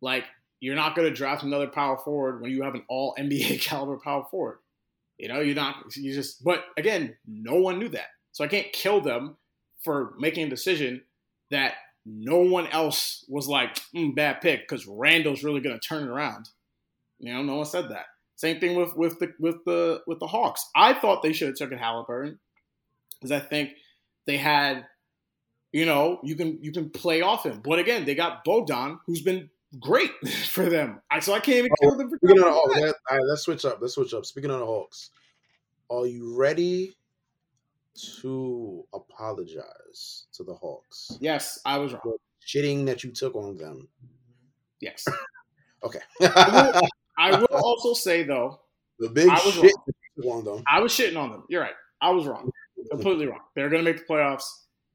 like you're not going to draft another power forward when you have an All NBA caliber power forward. You know, you're not. You just. But again, no one knew that, so I can't kill them for making a decision that no one else was like mm, bad pick because Randle's really going to turn it around. You know, no one said that. Same thing with with the with the with the Hawks. I thought they should have taken Halliburton because I think they had, you know, you can you can play off him. But again, they got Bogdan, who's been great for them. I so I can't even kill them for oh, Speaking of the Hawks, that. all right, let's switch up. Let's switch up. Speaking of the Hawks, are you ready to apologize to the Hawks? Yes, I was wrong. Shitting that you took on them. Yes, Okay. I will also say though, the big I was shit wrong. that you took on them. I was shitting on them. You're right. I was wrong. Completely wrong. They're going to make the playoffs.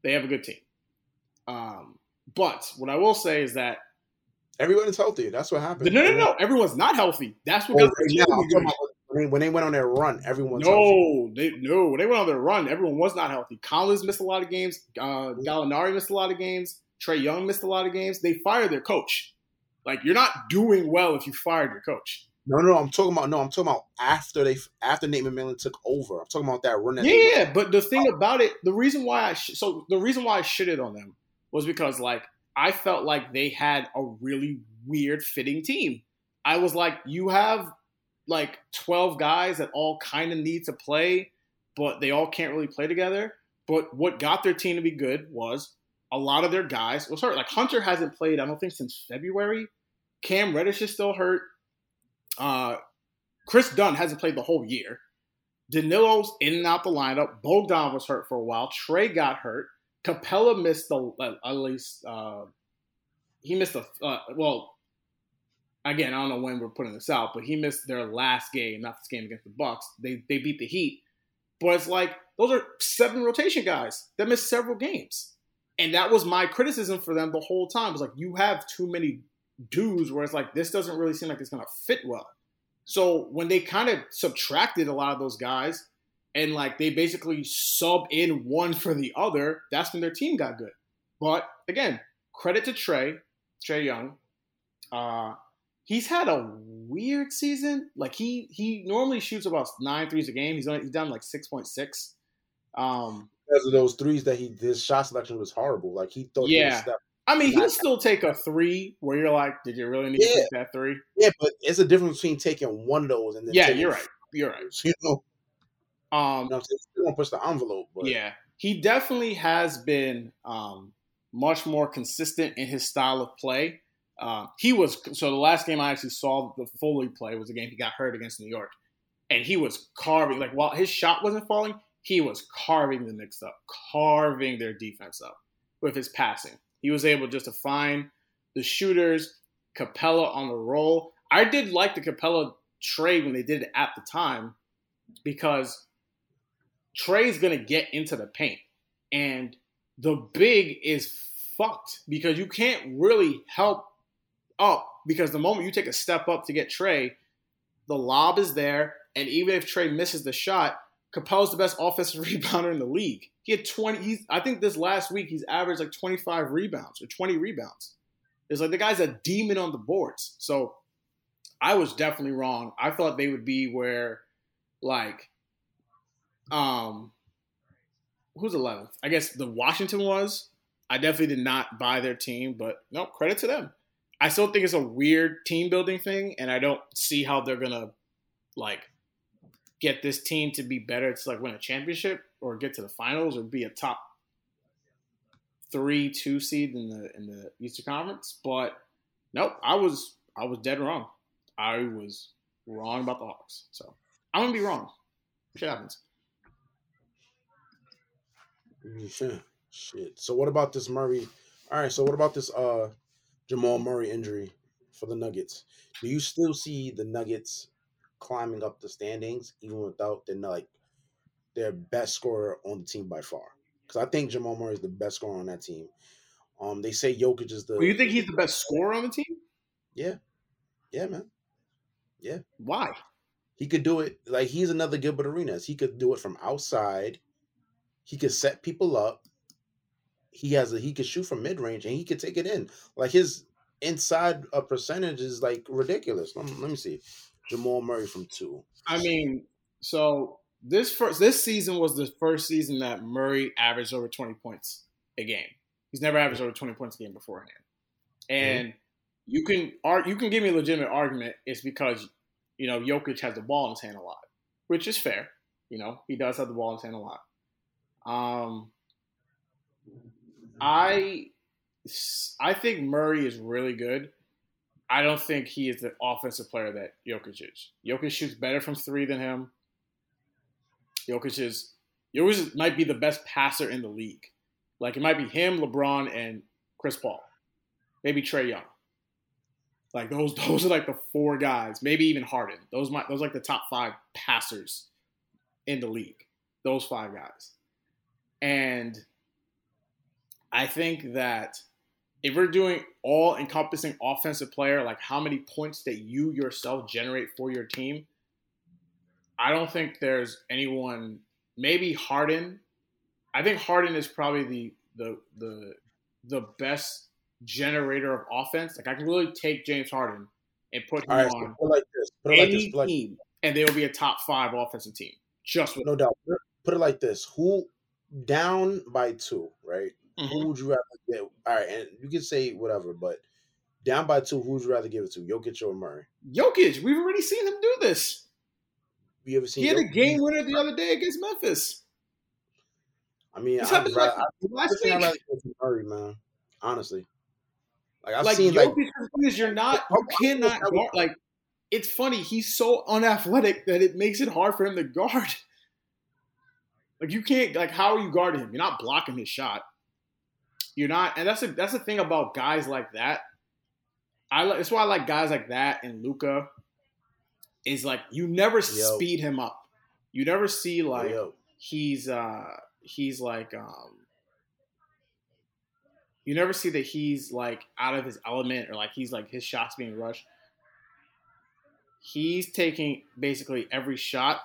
They have a good team. Um, but what I will say is that everyone is healthy. That's what happened. no, no, no. Everyone's not healthy. That's what Oh, got right now, team I'm to be talking good. about when they- when they went on their run, everyone's healthy. No, they no, When they went on their run. Everyone was not healthy. Collins missed a lot of games. Uh, Gallinari missed a lot of games. Trae Young missed a lot of games. They fired their coach. Like you're not doing well if you fired your coach. No, no, I'm talking about no, I'm talking about after they after Nate McMillan took over. I'm talking about that run. That Yeah, but the thing oh. about it, the reason why I sh- so the reason why I shitted on them was because like I felt like they had a really weird fitting team. I was like, you have like 12 guys that all kind of need to play, but they all can't really play together. But what got their team to be good was a lot of their guys was hurt. Like Hunter hasn't played, I don't think, since February. Cam Reddish is still hurt. Uh, Kris Dunn hasn't played the whole year. Danilo's in and out the lineup. Bogdan was hurt for a while. Trae got hurt. Capela missed the at least uh, he missed the uh, well. Again, I don't know when we're putting this out, but he missed their last game, not this game against the Bucks. They they beat the Heat, but it's like those are seven rotation guys that missed several games, and that was my criticism for them the whole time. It was like you have too many dudes where it's like this doesn't really seem like it's gonna fit well. So when they kind of subtracted a lot of those guys and like they basically sub in one for the other, that's when their team got good. But again, credit to Trae, Trae Young. Uh, he's had a weird season. Like he he normally shoots about nine threes a game. He's only, he's down like six point six. Um, because of those threes that he his shot selection was horrible. Like he thought, he Yeah. was I mean, he'll still take a three where you're like, did you really need to take that three? yeah, but it's a difference between taking one of those and then Yeah, you're right. You're right. You know, Um, you know what I'm saying? Still gonna push the envelope, but Yeah, he definitely has been um, much more consistent in his style of play. Uh, he was so the last game I actually saw the fully play was the game he got hurt against New York, and he was carving like while his shot wasn't falling, he was carving the Knicks up, carving their defense up with his passing. He was able just to find the shooters, Capela on the roll. I did like the Capela trade when they did it at the time because Trae's gonna get into the paint, and the big is fucked because you can't really help up because the moment you take a step up to get Trae, the lob is there, and even if Trae misses the shot, Capela's the best offensive rebounder in the league. He had 20. He's I think this last week he's averaged like 25 rebounds or 20 rebounds. It's like the guy's a demon on the boards. So I was definitely wrong. I thought they would be where like um who's 11th? I guess the Washington was. I definitely did not buy their team, but no credit to them. I still think it's a weird team building thing, and I don't see how they're gonna like get this team to be better to like win a championship or get to the finals or be a top three, two seed in the in the Eastern Conference. But nope, I was I was dead wrong. I was wrong about the Hawks. So I'm gonna be wrong. Shit happens. Yeah, shit. So what about this Murray? All right. So what about this uh Jamal Murray injury for the Nuggets? Do you still see the Nuggets climbing up the standings even without the like their best scorer on the team by far? Because I think Jamal Murray is the best scorer on that team. Um, they say Jokic is the. Well, you think he's the best scorer on the team? Yeah, yeah, man. Yeah. Why? He could do it like he's another Gilbert Arenas. He could do it from outside. He could set people up. He has a he could shoot from mid range and he could take it in. Like his inside a percentage is like ridiculous. Let me, let me see. Jamal Murray from two. I mean, so this first this season was the first season that Murray averaged over 20 points a game. He's never averaged over 20 points a game beforehand. And mm-hmm. you can you can give me a legitimate argument it's because you know Jokic has the ball in his hand a lot, which is fair. You know, he does have the ball in his hand a lot. Um I I think Murray is really good. I don't think he is the offensive player that Jokic is. Jokic shoots better from three than him. Jokic is Jokic might be the best passer in the league. Like it might be him, LeBron, and Chris Paul, maybe Trae Young. Like those, those are like the four guys. Maybe even Harden. Those might those are like the top five passers in the league. Those five guys, and I think that if we're doing all encompassing offensive player, like how many points that you yourself generate for your team, I don't think there's anyone. Maybe Harden. I think Harden is probably the the the the best generator of offense. Like I can really take James Harden and put him right, on so like this. Put any like this. Like, team, and they will be a top five offensive team. Just with no doubt. Put it like this: Who down by two, right? Mm-hmm. Who would you rather get? All right, and you can say whatever, but down by two, who would you rather give it to, Jokic or Murray? Jokic. We've already seen him do this. You ever seen? He had Jokic? a game winner the other day against Memphis. I mean, I'd rather, like I, last week. I'd rather go to Murray, man. Honestly, like I've like, seen, Jokic like is you're not, you cannot guard. Like it's funny, he's so unathletic that it makes it hard for him to guard. Like you can't, like, how are you guarding him? You're not blocking his shot. You're not, and that's a, that's the thing about guys like that. I that's why I like guys like that and Luka. Is like you never Yo. speed him up. You never see like Yo. he's uh he's like um you never see that he's like out of his element or like he's like his shots being rushed. He's taking basically every shot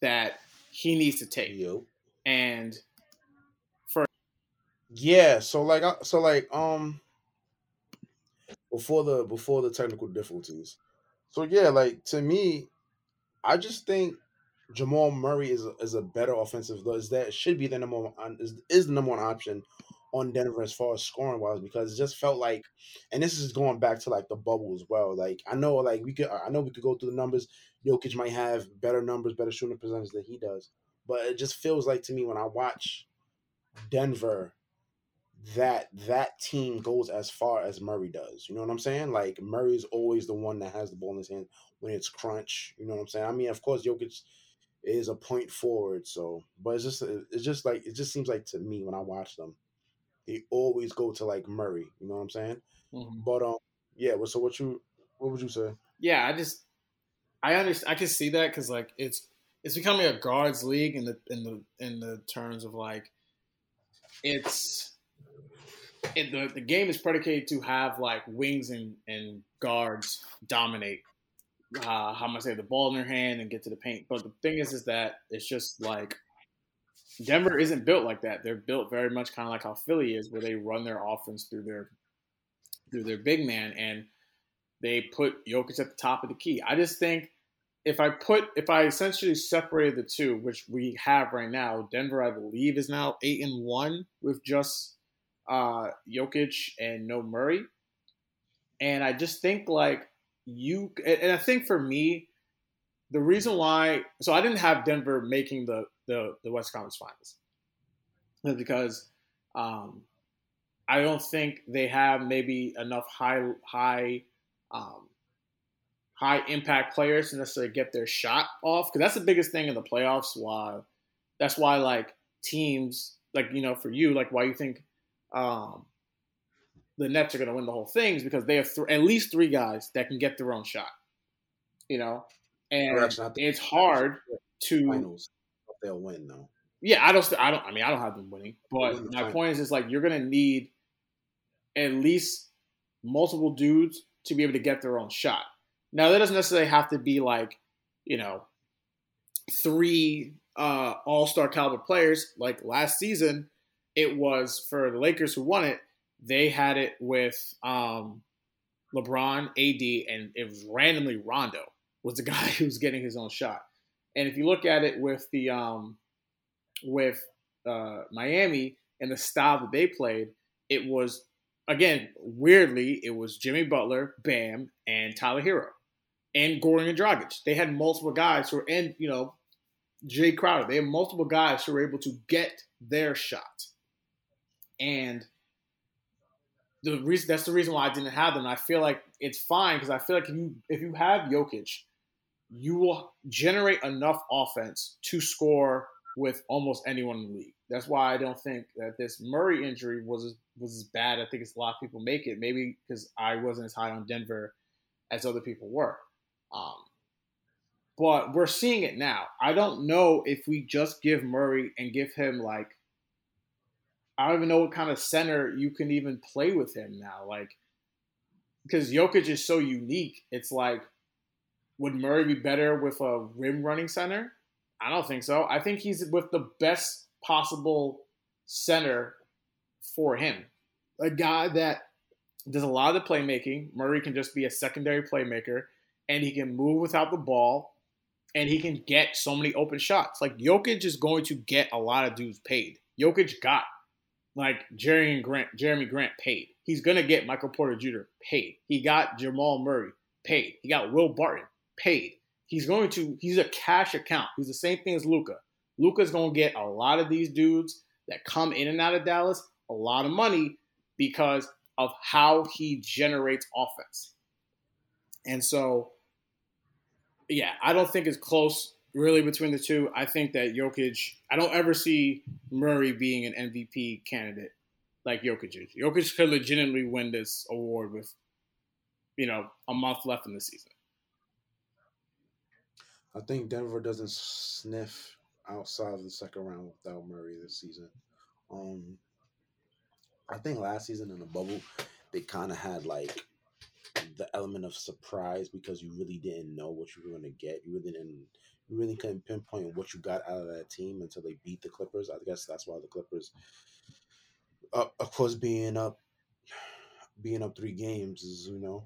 that he needs to take. Yo. And yeah, so like so like um before the before the technical difficulties. So yeah, like to me, I just think Jamal Murray is is a better offensive is that should be the number one is, is the number one option on Denver as far as scoring wise because it just felt like and this is going back to like the bubble as well. Like I know like we could I know we could go through the numbers. Jokic might have better numbers, better shooting percentage than he does. But it just feels like to me when I watch Denver that that team goes as far as Murray does. You know what I'm saying? Like Murray's always the one that has the ball in his hand when it's crunch. You know what I'm saying? I mean, of course, Jokic is a point forward, so but it's just it's just like it just seems like to me when I watch them, they always go to like Murray. You know what I'm saying? Mm-hmm. But um, yeah. So what you what would you say? Yeah, I just I understand. I can see that because like it's it's becoming a guards league in the in the in the terms of like it's it, the, the game is predicated to have like wings and, and guards dominate uh, how am I say the ball in their hand and get to the paint. But the thing is, is that it's just like Denver isn't built like that. They're built very much kind of like how Philly is, where they run their offense through their through their big man and they put Jokic at the top of the key. I just think if I put if I essentially separated the two, which we have right now, Denver I believe is now eight and one with just uh Jokic and no Murray. And I just think like you and I think for me, the reason why so I didn't have Denver making the the, the West Conference Finals because um, I don't think they have maybe enough high high um, high impact players to necessarily get their shot off because that's the biggest thing in the playoffs. Why that's why like teams like you know for you like why you think um, the Nets are going to win the whole thing is because they have th- at least three guys that can get their own shot. You know, and it's hard to finals. They'll win though. Yeah, I don't. I don't. I mean, I don't have them winning, but my finals. point is, just like you're going to need at least multiple dudes to be able to get their own shot. Now, that doesn't necessarily have to be like, you know, three uh, All Star caliber players. Like last season, it was for the Lakers who won it they had it with um, LeBron, AD, and it was randomly Rondo was the guy who was getting his own shot. And if you look at it with the um, with uh, Miami and the style that they played, it was again weirdly it was Jimmy Butler, Bam, and Tyler Herro, and Goran and Dragic. They had multiple guys who were and you know Jae Crowder. They had multiple guys who were able to get their shot, and the reason that's the reason why I didn't have them. I feel like it's fine because I feel like if you if you have Jokic, you will generate enough offense to score with almost anyone in the league. That's why I don't think that this Murray injury was was as bad. I think it's a lot of people make it. Maybe because I wasn't as high on Denver as other people were. Um, but we're seeing it now. I don't know if we just give Murray and give him like I don't even know what kind of center you can even play with him now. Like, because Jokic is so unique. It's like, would Murray be better with a rim running center? I don't think so. I think he's with the best possible center for him. A guy that does a lot of the playmaking. Murray can just be a secondary playmaker, and he can move without the ball, and he can get so many open shots. Like Jokic is going to get a lot of dudes paid. Jokic got like Jerry and Grant, Jerami Grant paid. He's gonna get Michael Porter Jr. paid. He got Jamal Murray paid. He got Will Barton paid. He's going to. He's a cash account. He's the same thing as Luka. Luka's gonna get a lot of these dudes that come in and out of Dallas a lot of money because of how he generates offense. And so, yeah, I don't think it's close really between the two. I think that Jokic, I don't ever see Murray being an MVP candidate like Jokic is. Jokic could legitimately win this award with, you know, a month left in the season. I think Denver doesn't sniff outside of the second round without Murray this season. Um, I think last season in the bubble, they kind of had like the element of surprise because you really didn't know what you were going to get. You really didn't you really couldn't pinpoint what you got out of that team until they beat the Clippers. I guess that's why the Clippers, uh, of course, being up, being up three games is you know,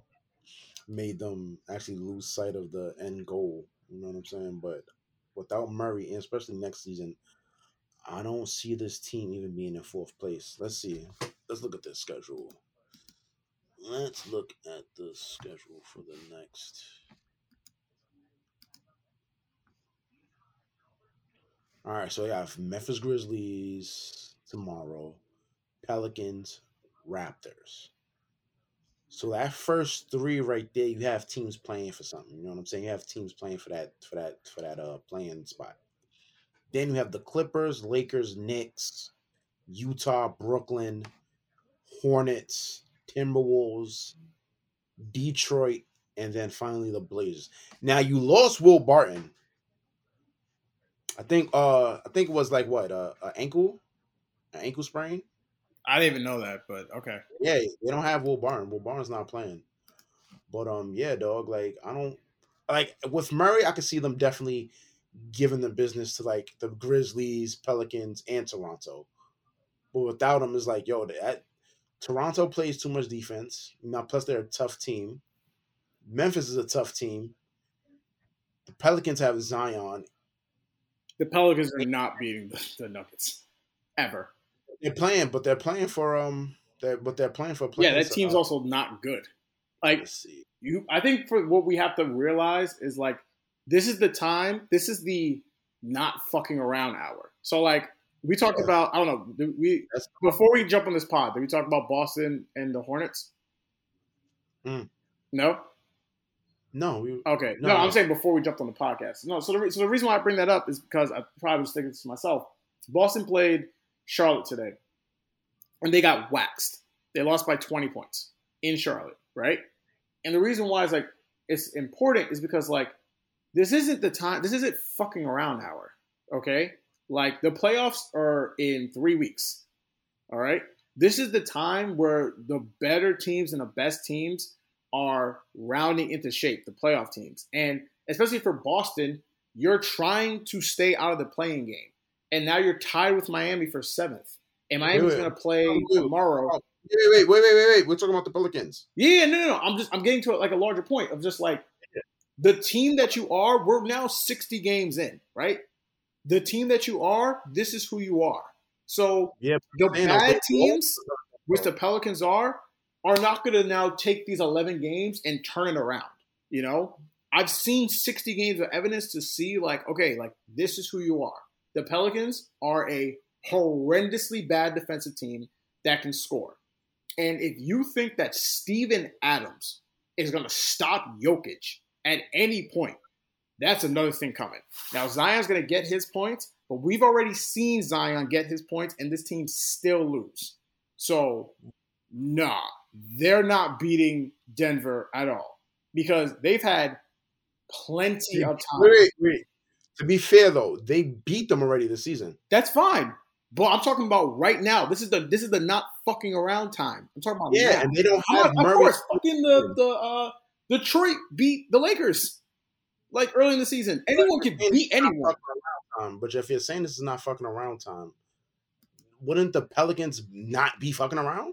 made them actually lose sight of the end goal. You know what I'm saying? But without Murray, and especially next season, I don't see this team even being in fourth place. Let's see. Let's look at this schedule. Let's look at the schedule for the next All right, so we have Memphis Grizzlies tomorrow, Pelicans, Raptors. So that first three right there, you have teams playing for something. You know what I'm saying? You have teams playing for that for that for that uh playing spot. Then you have the Clippers, Lakers, Knicks, Utah, Brooklyn, Hornets, Timberwolves, Detroit, and then finally the Blazers. Now you lost Will Barton. I think uh I think it was like what uh, an ankle, an ankle sprain. I didn't even know that, but okay. Yeah, they don't have Will Barton. Will Barton's not playing. But um, yeah, dog. Like I don't like with Murray. I could see them definitely giving the business to like the Grizzlies, Pelicans, and Toronto. But without them, it's like yo, that Toronto plays too much defense. Now, plus they're a tough team. Memphis is a tough team. The Pelicans have Zion. The Pelicans are not beating the, the Nuggets ever. They're playing, but they're playing for um. They're, but they're playing for. Yeah, that team's uh, also not good. Like you, I think for what we have to realize is like this is the time. This is the not fucking around hour. So like we talked yeah. about. I don't know. We That's before we jump on this pod, did we talk about Boston and the Hornets? Mm. No. No. We, okay. No, no, I'm saying before we jumped on the podcast. No. So the, so the reason why I bring that up is because I probably was thinking to myself. Boston played Charlotte today, and they got waxed. They lost by 20 points in Charlotte, right? And the reason why is like it's important is because like this isn't the time. This isn't fucking around hour. Okay, like the playoffs are in three weeks. All right, this is the time where the better teams and the best teams are rounding into shape. The playoff teams, and especially for Boston, you're trying to stay out of the playing game and now you're tied with Miami for seventh. And Miami's going to play tomorrow. Wait, wait, wait, wait, wait, wait. We're talking about the Pelicans. Yeah, no, no, no. I'm just I'm getting to like a larger point of just like the team that you are. We're now 60 games in, right? The team that you are, this is who you are. So yep. the bad teams, which the Pelicans are, are not going to now take these 11 games and turn it around. You know, I've seen 60 games of evidence to see like, okay, like this is who you are. The Pelicans are a horrendously bad defensive team that can score. And if you think that Steven Adams is going to stop Jokic at any point, that's another thing coming. Now, Zion's going to get his points, but we've already seen Zion get his points, and this team still lose. So, nah, they're not beating Denver at all because they've had plenty of time. Wait, wait, to be fair though, they beat them already this season. That's fine. But I'm talking about right now. This is the this is the not fucking around time. I'm talking about yeah, now. and they don't have Of course, fucking the the uh, Detroit beat the Lakers like early in the season. Anyone can beat anyone. Time, but if you're saying this is not fucking around time, wouldn't the Pelicans not be fucking around?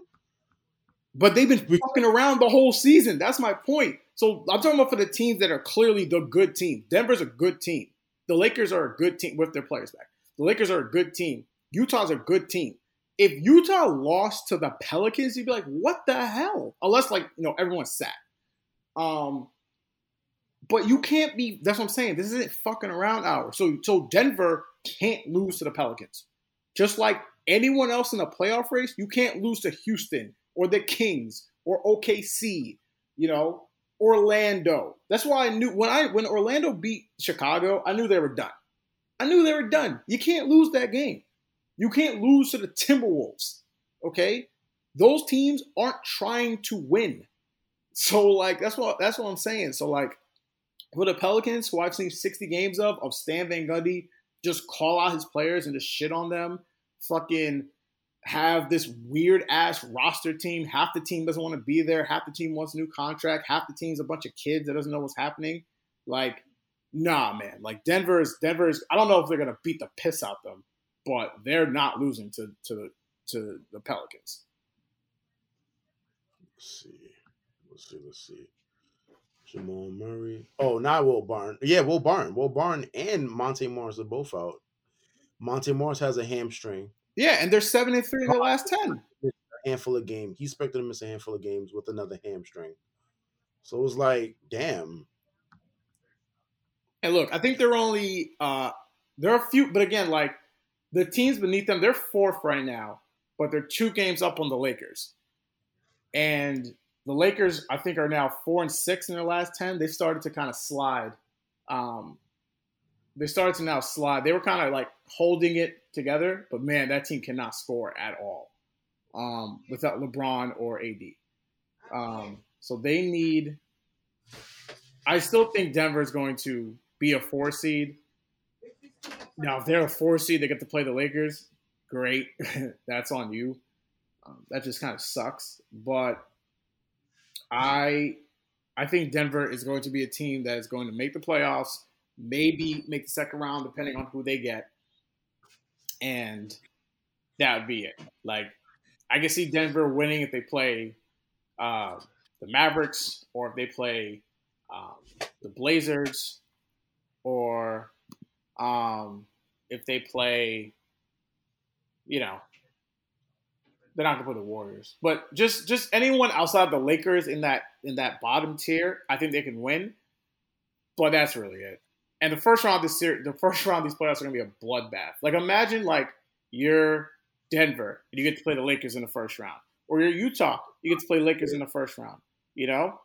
But they've been fucking around the whole season. That's my point. So I'm talking about for the teams that are clearly the good team. Denver's a good team. The Lakers are a good team with their players back. The Lakers are a good team. Utah's a good team. If Utah lost to the Pelicans, you'd be like, what the hell? Unless like, you know, everyone's sat. Um but you can't be that's what I'm saying. This isn't fucking around hour. So so Denver can't lose to the Pelicans. Just like anyone else in the playoff race, you can't lose to Houston or the Kings or OKC, you know, Orlando. That's why I knew when I when Orlando beat Chicago, I knew they were done. I knew they were done. You can't lose that game. You can't lose to the Timberwolves. Okay? Those teams aren't trying to win. So like that's what that's what I'm saying. So like for the Pelicans, who I've seen 60 games of, of Stan Van Gundy just call out his players and just shit on them, fucking have this weird ass roster team. Half the team doesn't want to be there. Half the team wants a new contract. Half the team's a bunch of kids that doesn't know what's happening. Like, nah, man. Like Denver is Denver is. I don't know if they're gonna beat the piss out them, but they're not losing to to the to the Pelicans. Let's see. Let's see. Let's see. Jamal Murray. Oh, not Will Barn. Yeah, Will Barn. Will Barn and Monte Morris are both out. Monte Morris has a hamstring. Yeah, and they're seven and three in the last ten. A handful of games. He expected to miss a handful of games with another hamstring. So it was like, damn. And look, I think they're only uh there are a few, but again, like the teams beneath them, they're fourth right now. but they're two games up on the Lakers. And the Lakers, I think, are now four and six in their last ten. They started to kind of slide. Um, they started to now slide. They were kind of like holding it together, but man, that team cannot score at all um, without LeBron or AD. Um, so they need. I still think Denver is going to be a four seed. Now, if they're a four seed, they get to play the Lakers. Great, that's on you. Um, that just kind of sucks. But I, I think Denver is going to be a team that is going to make the playoffs, maybe make the second round, depending on who they get, and that would be it. Like, I can see Denver winning if they play uh, the Mavericks or if they play um, the Blazers or um, if they play, you know, they're not gonna play the Warriors, but just just anyone outside the Lakers in that in that bottom tier, I think they can win. But that's really it. And the first round of this series, the first round of these playoffs are gonna be a bloodbath. Like imagine like you're Denver and you get to play the Lakers in the first round, or you're Utah, you get to play Lakers in the first round. You know,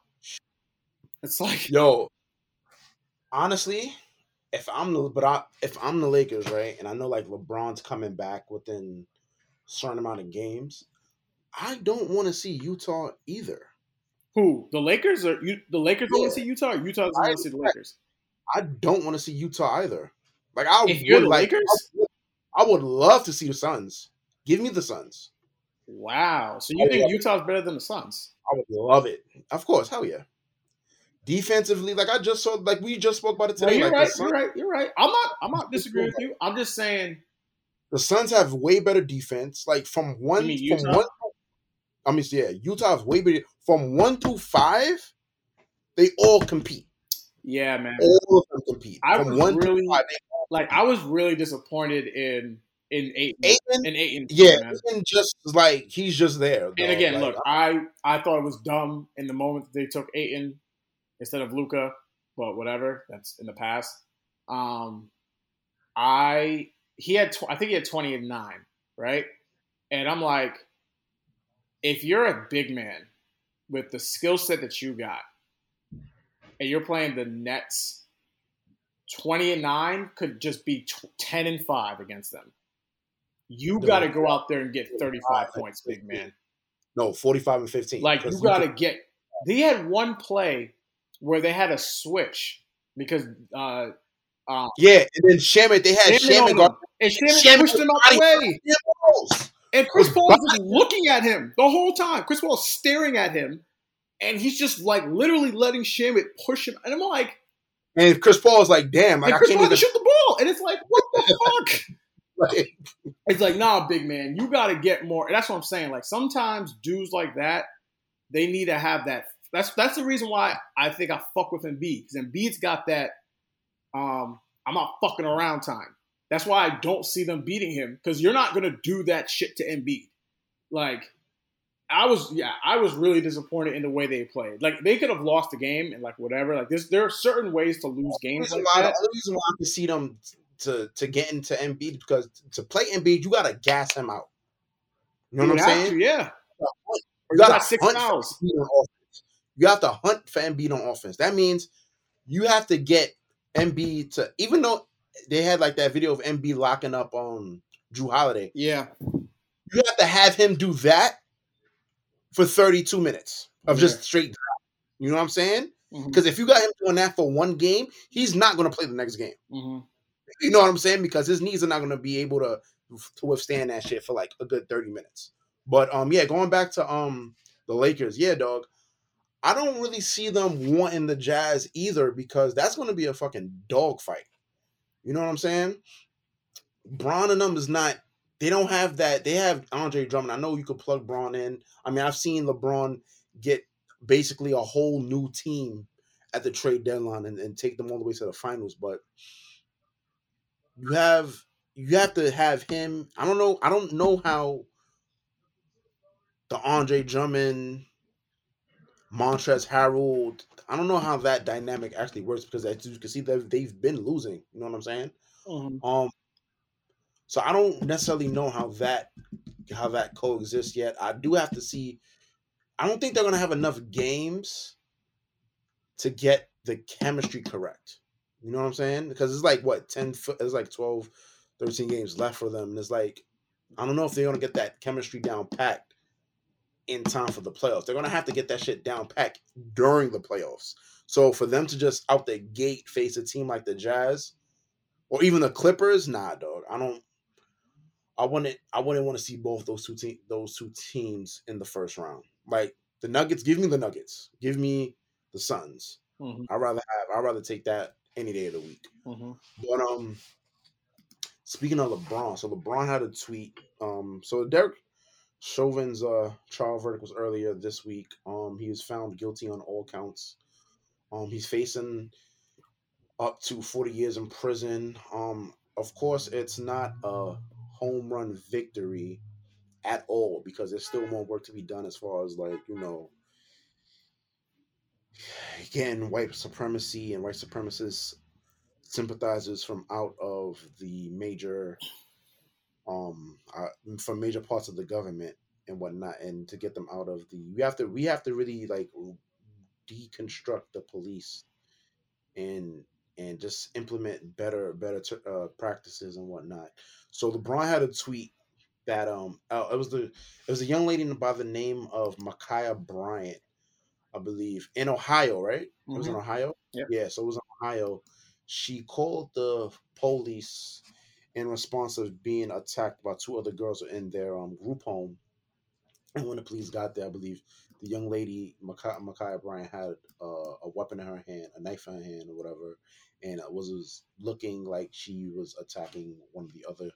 it's like yo. Honestly, if I'm the but I, if I'm the Lakers, right, and I know like LeBron's coming back within a certain amount of games, I don't want to see Utah either. Who the Lakers or you? The Lakers don't want to see Utah. Or Utah want to see the Lakers. I don't want to see Utah either. Like I if would like, Lakers, I would, I would love to see the Suns. Give me the Suns. wow. So you I think love Utah's better than the Suns? I would love it. Of course, hell yeah. Defensively, like I just saw, like we just spoke about it No, today. you're like right. Suns, You're right. You're right. I'm not. I'm not disagreeing with you. I'm just saying. the Suns have way better defense. Like from one, from one. I mean, yeah, Utah has way better. From one through five, they all compete. Yeah, man. All of them compete. I from was really- five, Like I was really disappointed in in eight Ayton, in eight. yeah, man. Ayton just like he's just there. And dog. again, Like, look, I I thought it was dumb in the moment that they took Ayton instead of Luka, but whatever. That's in the past. Um, I he had tw- I think he had twenty and nine, right? And I'm like, if you're a big man with the skill set that you got, and you're playing the Nets, twenty and nine could just be tw- ten and five against them. You No. got to go out there and get 35 points, big man. no, forty-five and fifteen. Like you got to get. They had one play where they had a switch because uh, uh, Yeah, and then Shamet, they had Shamet guard. and Shamet pushed him out the way, and Chris Paul was looking at him the whole time. Chris Paul was staring at him, and he's just like literally letting Shamet push him, and I'm like, And Chris Paul is like, damn, like I Chris can't Paul even. shoot the ball, and it's like, what the fuck? Like, It's like, nah, big man, you got to get more. And that's what I'm saying. Like sometimes dudes like that, they need to have that. That's that's the reason why I think I fuck with Embiid because Embiid's got that. Um, I'm not fucking around time. That's why I don't see them beating him because you're not gonna do that shit to Embiid. Like, I was, yeah, I was really disappointed in the way they played. Like, they could have lost the game and like whatever. Like, this, there are certain ways to lose games like why, the reason why I can see them to to get into Embiid because to play Embiid, you gotta gas him out. You know what I'm saying? to, yeah. You you got six fouls. for on offense. You have to hunt for Embiid on offense. That means you have to get Embiid to even though they had like that video of Embiid locking up on Jrue Holiday, Yeah. you have to have him do that for 32 minutes of just straight drop. You know what I'm saying? Because if you got him doing that for one game, he's not going to play the next game. Mhm. You know what I'm saying? Because his knees are not going to be able to to withstand that shit for like a good 30 minutes. But um, yeah, going back to um the Lakers, yeah, dog. I don't really see them wanting the Jazz either because that's going to be a fucking dog fight. You know what I'm saying? Bron and them is not. They don't have that. They have Andre Drummond. I know you could plug Bron in. I mean, I've seen LeBron get basically a whole new team at the trade deadline and, and take them all the way to the finals. But you have you have to have him. I don't know. I don't know how the Andre Drummond, Montrezl Harrell. I don't know how that dynamic actually works because as you can see, they've they've been losing. You know what I'm saying? Mhm. Um, so I don't necessarily know how that how that coexists yet. I do have to see. I don't think they're gonna have enough games to get the chemistry correct. You know what I'm saying? Because it's like what 10 foot it's like 12, 13 games left for them. And it's like, I don't know if they're gonna get that chemistry down packed in time for the playoffs. They're gonna have to get that shit down packed during the playoffs. So for them to just out the gate face a team like the Jazz or even the Clippers, nah, dog. I don't. I wouldn't. I wouldn't want to see both those two team those two teams in the first round. Like the Nuggets, give me the Nuggets. Give me the Suns. Mm-hmm. I'd rather have. I'd rather take that any day of the week. Mm-hmm. But um, speaking of LeBron, so LeBron had a tweet. Um, so Derek Chauvin's uh trial verdict was earlier this week. Um, he was found guilty on all counts. Um, he's facing up to 40 years in prison. Um, of course, it's not a home run victory at all because there's still more work to be done as far as like you know getting white supremacy and white supremacist sympathizers from out of the major um uh, from major parts of the government and whatnot and to get them out of the we have to we have to really like deconstruct the police and and just implement better better uh, practices and whatnot. So LeBron had a tweet that um uh, it was the it was a young lady by the name of Ma'Khia Bryant, I believe, in Ohio, right? Mm-hmm. It was in mm-hmm. Ohio. Yeah. yeah, so it was in Ohio. She called the police in response of being attacked by two other girls in their um, group home. And when the police got there, I believe the young lady, Ma'Khia Bryant, had uh, a weapon in her hand, a knife in her hand, or whatever, and it was, was looking like she was attacking one of the other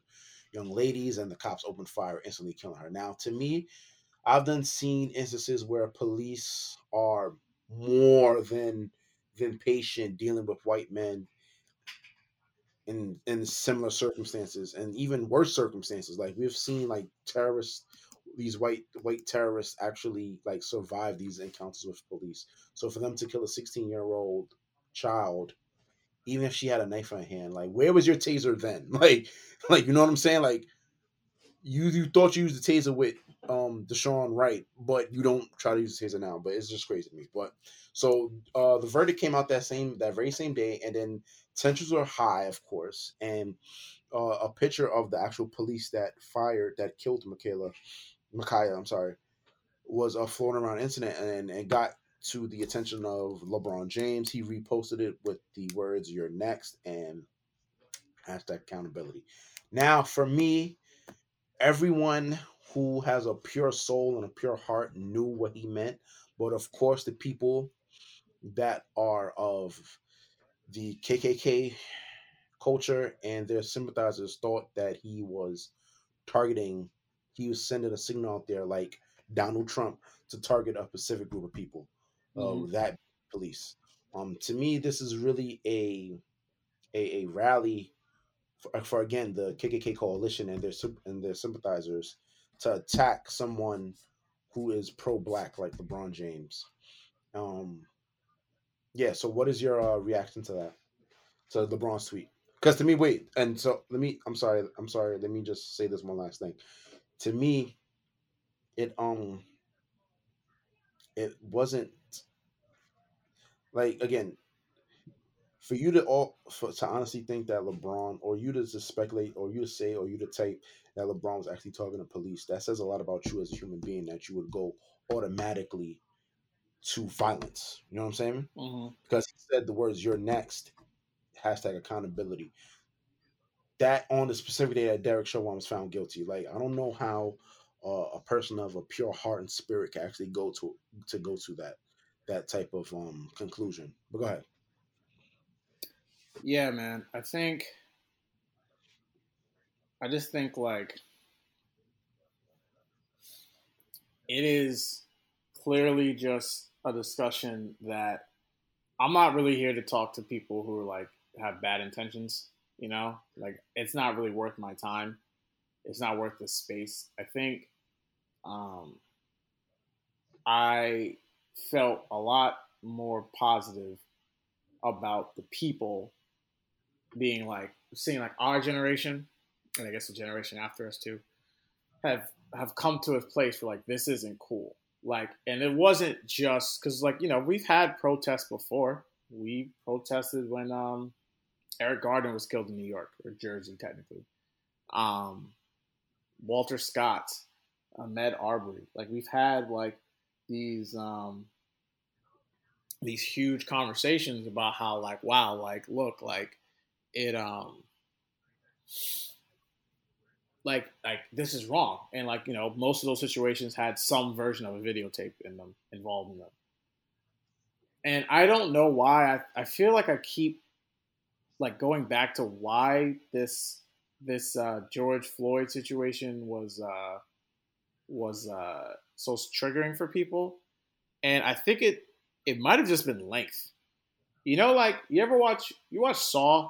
young ladies, and the cops opened fire, instantly killing her. Now, to me, I've done seen instances where police are more than than patient dealing with white men in in similar circumstances and even worse circumstances. Like we've seen like terrorists these white white terrorists actually like survive these encounters with police. So for them to kill a 16 year old child even if she had a knife in her hand. Like, where was your taser then? Like, like you know what I'm saying? Like, you you thought you used the taser with um Deshaun Wright, but you don't try to use the taser now. But it's just crazy to me. But so uh the verdict came out that same that very same day, and then tensions were high, of course, and uh, a picture of the actual police that fired that killed Michaela, Ma'Khia, I'm sorry, was uh, a floating around incident and and got to the attention of LeBron James. He reposted it with the words "You're next" and hashtag accountability. Now, for me, everyone who has a pure soul and a pure heart knew what he meant, but of course, the people that are of the KKK culture and their sympathizers thought that he was targeting, he was sending a signal out there like Donald Trump to target a specific group of people mm-hmm. that police. Um, to me, this is really a a, a rally for, uh, for, again the KKK coalition and their and their sympathizers to attack someone who is pro-black like LeBron James. Um, yeah. So, what is your uh, reaction to that? To LeBron's tweet? Because to me, wait, and so let me. I'm sorry. I'm sorry. Let me just say this one last thing. To me, it um, it wasn't like again, for you to all for, to honestly think that LeBron or you to just speculate or you to say or you to type that LeBron was actually talking to police, that says a lot about you as a human being that you would go automatically to violence. You know what I'm saying? Mm-hmm. Because he said the words "You're next," hashtag accountability. That on the specific day that Derek Chauvin was found guilty. Like I don't know how uh, a person of a pure heart and spirit can actually go to to go to that that type of um conclusion. But go ahead. Yeah, man. I think I just think like it is clearly just a discussion that I'm not really here to talk to people who are like have bad intentions, you know? Like it's not really worth my time. It's not worth the space. I think um I felt a lot more positive about the people being like seeing like our generation and I guess the generation after us too, have have come to a place where like this isn't cool. Like, and it wasn't just because like you know we've had protests before. We protested when um, Eric Garner was killed in New York or Jersey, technically. Um, Walter Scott, Ahmaud Arbery. Like we've had like these um, these huge conversations about how like wow like look like it um like like this is wrong and like you know most of those situations had some version of a videotape in them involved in them and i don't know why i, I feel like i keep like going back to why this this uh, george floyd situation was uh was uh so triggering for people and i think it it might have just been length you know like you ever watch you watch saw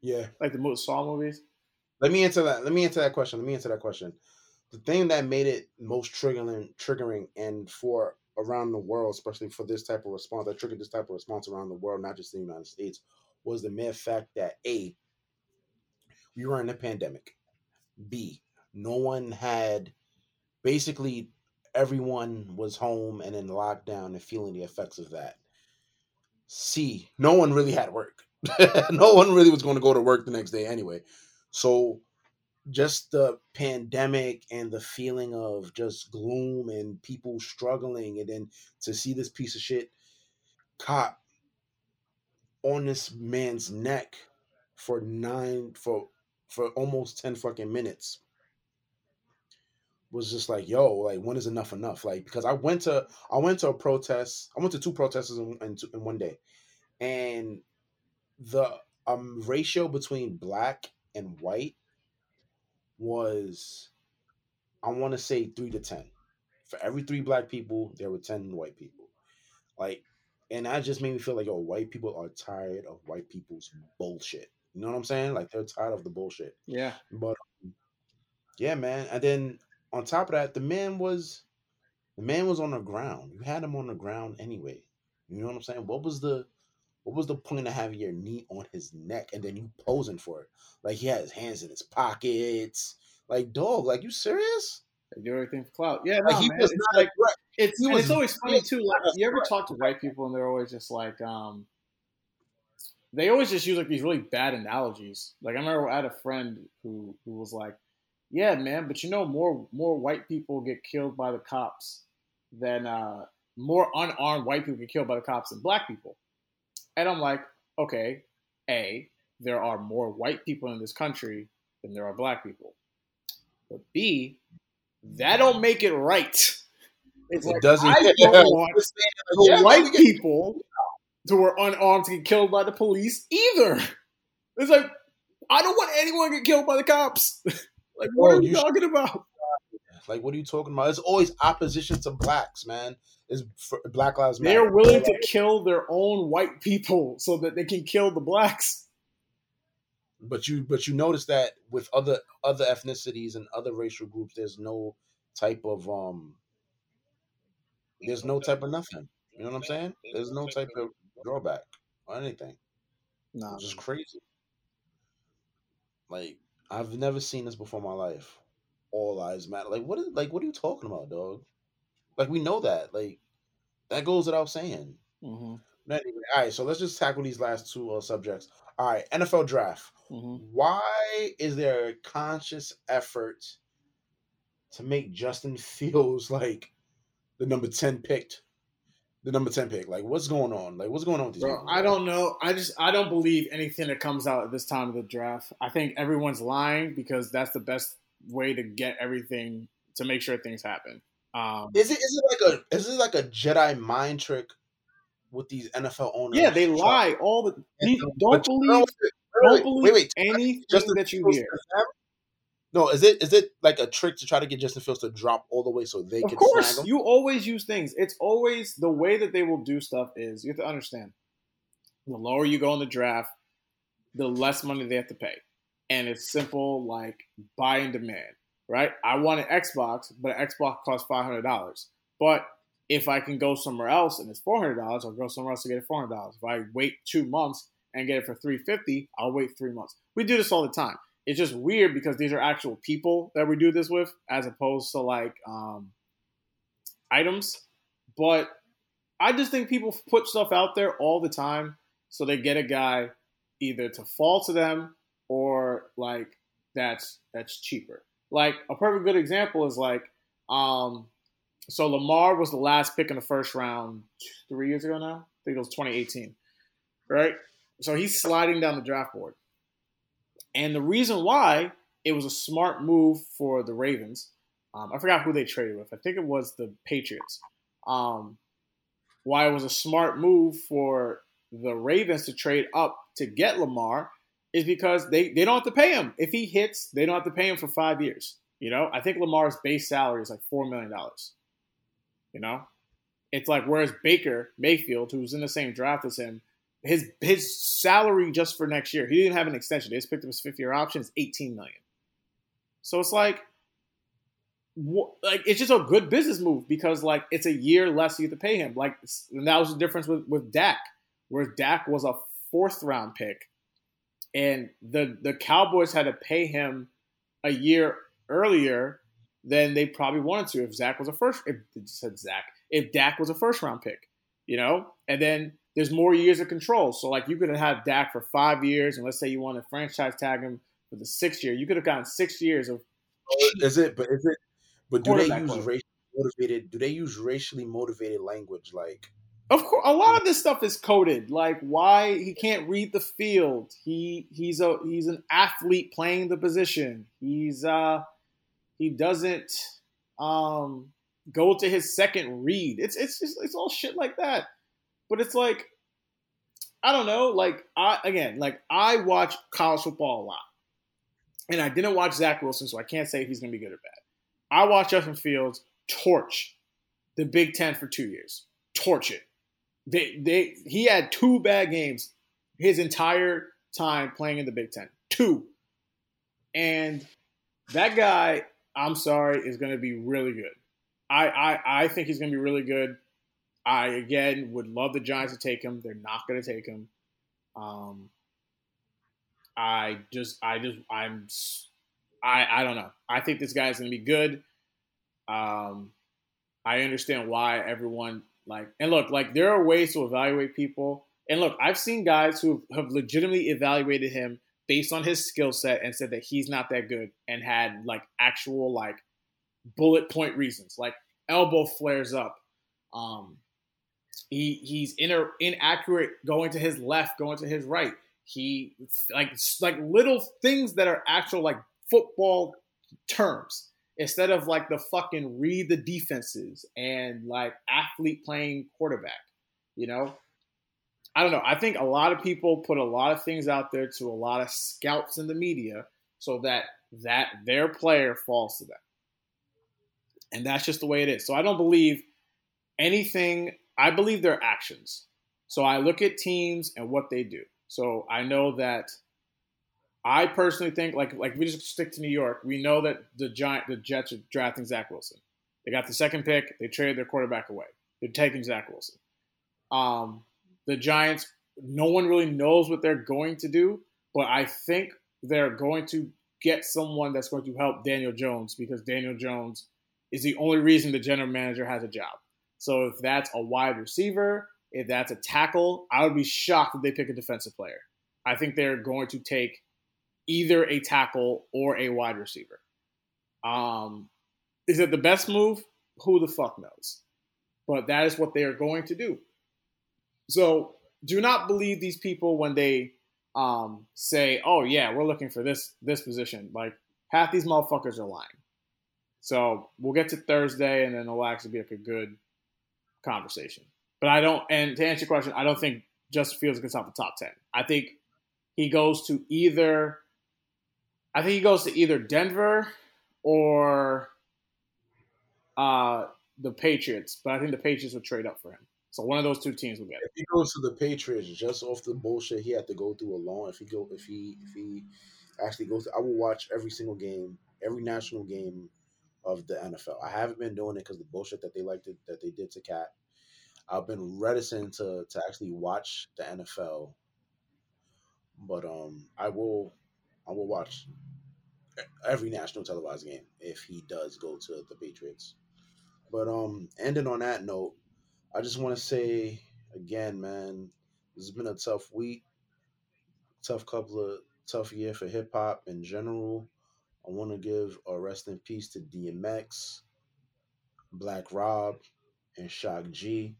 Yeah. like the saw movies Let me answer that. Let me answer that question. Let me answer that question. The thing that made it most triggering, triggering, and for around the world, especially for this type of response, that triggered this type of response around the world, not just the United States, was the mere fact that a we were in a pandemic. B no one had basically everyone was home and in lockdown and feeling the effects of that. C no one really had work. no one really was going to go to work the next day anyway. So just the pandemic and the feeling of just gloom and people struggling and then to see this piece of shit cop on this man's neck for nine for for almost 10 fucking minutes was just like yo like when is enough enough like because i went to i went to a protest i went to two protests in, in, in one day and the um ratio between black and white was I want to say three to ten. For every three black people, there were ten white people. Like, and that just made me feel like yo, white people are tired of white people's bullshit. You know what I'm saying? Like they're tired of the bullshit. yeah But um, yeah, man. And then on top of that, the man was the man was on the ground. You had him on the ground anyway. You know what I'm saying? What was the what was the point of having your knee on his neck and then you posing for it? Like he had his hands in his pockets. Like dog, like you serious? They do everything for clout. Yeah, Like no, he man, was it's not like right. it's was it's always funny too. Like you ever talk to white people and they're always just like, um, they always just use like these really bad analogies. Like I remember I had a friend who who was like, "Yeah, man, but you know more more white people get killed by the cops than uh, more unarmed white people get killed by the cops than black people." And I'm like, okay, a there are more white people in this country than there are black people, but b that don't make it right. It's It like doesn't I don't want the Yeah, white people who are unarmed to get killed by the police either. It's like I don't want anyone to get killed by the cops. like what Bro, are you you should- talking about? Like what are you talking about? It's always opposition to blacks, man. Is Black Lives Matter. They're willing to kill their own white people so that they can kill the blacks. But you but you notice that with other other ethnicities and other racial groups there's no type of um there's no type of nothing. You know what i'm saying? There's no type of drawback or anything. No, it's just crazy. Like i've never seen this before in my life. All lives matter. Like what is like what are you talking about dog? Like we know that. Like that goes without saying. Mm-hmm. Anyway, all right so let's just tackle these last two uh, subjects. All right nfl draft hmm why is there a conscious effort to make Justin Fields like the number 10 picked? The number 10 pick. Like, what's going on? Like, what's going on with these Bro, people? I don't know. I just I don't believe anything that comes out at this time of the draft. I think everyone's lying because that's the best way to get everything to make sure things happen. Um, Is it is it like a is it like a Jedi mind trick with these NFL owners? yeah, they lie all the. And- Don't believe. no, wait, Don't believe wait, wait, anything Justin that you hear. No, is it is it like a trick to try to get Justin Fields to drop all the way so they Of can course, snag him? you always use things. It's always the way that they will do stuff is you have to understand. The lower you go in the draft, the less money they have to pay, and it's simple like buy and demand. Right? I want an Xbox, but an Xbox costs five hundred dollars. But if I can go somewhere else and it's four hundred dollars, I'll go somewhere else to get it four hundred dollars. If I wait two months and get it for three fifty, I'll wait three months. We do this all the time. it's just weird because these are actual people that we do this with, as opposed to like um, items. But I just think people put stuff out there all the time, so they get a guy either to fall to them or like that's that's cheaper. Like a perfect good example is like, um, so Lamar was the last pick in the first round three years ago now. I think it was 2018, right? So he's sliding down the draft board, and the reason why it was a smart move for the Ravens. Um, I forgot who they traded with. I think it was the Patriots. Um, why it was a smart move for the Ravens to trade up to get Lamar is because they, they don't have to pay him. If he hits, they don't have to pay him for five years. You know, I think Lamar's base salary is like four million dollars. You know, it's like whereas Baker Mayfield, who's in the same draft as him, his his salary just for next year, he didn't have an extension. They just picked up his fifth year option, is eighteen million. So it's like, like it's just a good business move because like it's a year less you have to pay him. Like that was the difference with with Dak, where Dak was a fourth round pick and the the Cowboys had to pay him a year earlier than they probably wanted to if Zach was a first. If said Zach, if Dak was a first round pick, you know, and then there's more years of control. So like you could have had Dak for five years, and let's say you want to franchise tag him for the sixth year, you could have gotten six years of. Is it? But is it? But do they use racially motivated? Do they use racially motivated language like? Of course, a lot of this stuff is coded. Like why he can't read the field. He he's a he's an athlete playing the position. He's uh he doesn't um go to his second read. It's it's just, it's all shit like that. But it's like I don't know. Like I again, like I watch college football a lot, and I didn't watch Zach Wilson, so I can't say if he's gonna be good or bad. I watched Justin Fields torch the Big Ten for two years, torch it they they he had two bad games his entire time playing in the Big Ten. Two. And that guy, I'm sorry, is going to be really good. I, I, I think he's going to be really good. I, again, would love the Giants to take him. They're not going to take him. Um, I just, I just, I'm, I, I don't know. I think this guy is going to be good. Um, I understand why everyone like, and look, like there are ways to evaluate people. And look, I've seen guys who have legitimately evaluated him based on his skill set and said that he's not that good and had like actual like bullet point reasons, like elbow flares up. Um, he he's in inaccurate going to his left, going to his right. He like like little things that are actual like football terms instead of like the fucking read the defenses and like athlete playing quarterback. You know, I don't know. I think a lot of people put a lot of things out there to a lot of scouts in the media so that that their player falls to them. And that's just the way it is. So I don't believe anything. I believe their actions. So I look at teams and what they do. So I know that I personally think, like, like we just stick to New York. We know that the giant, the Jets are drafting Zach Wilson. They got the second pick. They traded their quarterback away. They're taking Zach Wilson. Um, the Giants, no one really knows what they're going to do, but I think they're going to get someone that's going to help Daniel Jones because Daniel Jones is the only reason the general manager has a job. So if that's a wide receiver, if that's a tackle, I would be shocked if they pick a defensive player. I think they're going to take either a tackle or a wide receiver. Um, is it the best move? Who the fuck knows? But that is what they are going to do. So do not believe these people when they um, say, "Oh yeah, we're looking for this this position." Like half these motherfuckers are lying. So we'll get to Thursday, and then it'll actually be like a good conversation. But I don't. And to answer your question, I don't think Justin Fields gets off the top ten. I think he goes to either I think he goes to either Denver or uh, the Patriots, but I think the Patriots would trade up for him. So one of those two teams will get. If he goes to the Patriots, just off the bullshit he had to go through alone, if he go, if he, if he actually goes, to, I will watch every single game, every national game of the NFL. I haven't been doing it because the bullshit that they liked to, that they did to Kap. I've been reticent to to actually watch the NFL, but um, I will, I will watch every national televised game if he does go to the Patriots. But um, ending on that note, I just want to say again, man, this has been a tough week, tough couple of tough year for hip hop in general. I want to give a rest in peace to DMX, Black Rob, and Shock G.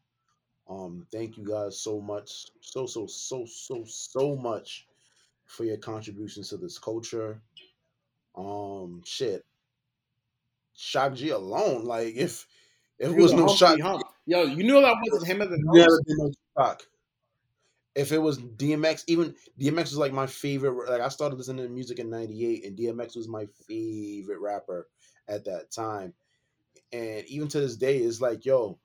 Um, thank you guys so much, so so so so so much for your contributions to this culture. Um, shit, Shock G alone, like if if it was no Shock. Yo, you knew that wasn't him at the never nose? been no Shock. If it was DMX, even DMX was like my favorite. Like I started listening to music in '98, and DMX was my favorite rapper at that time. And even to this day, it's like, yo,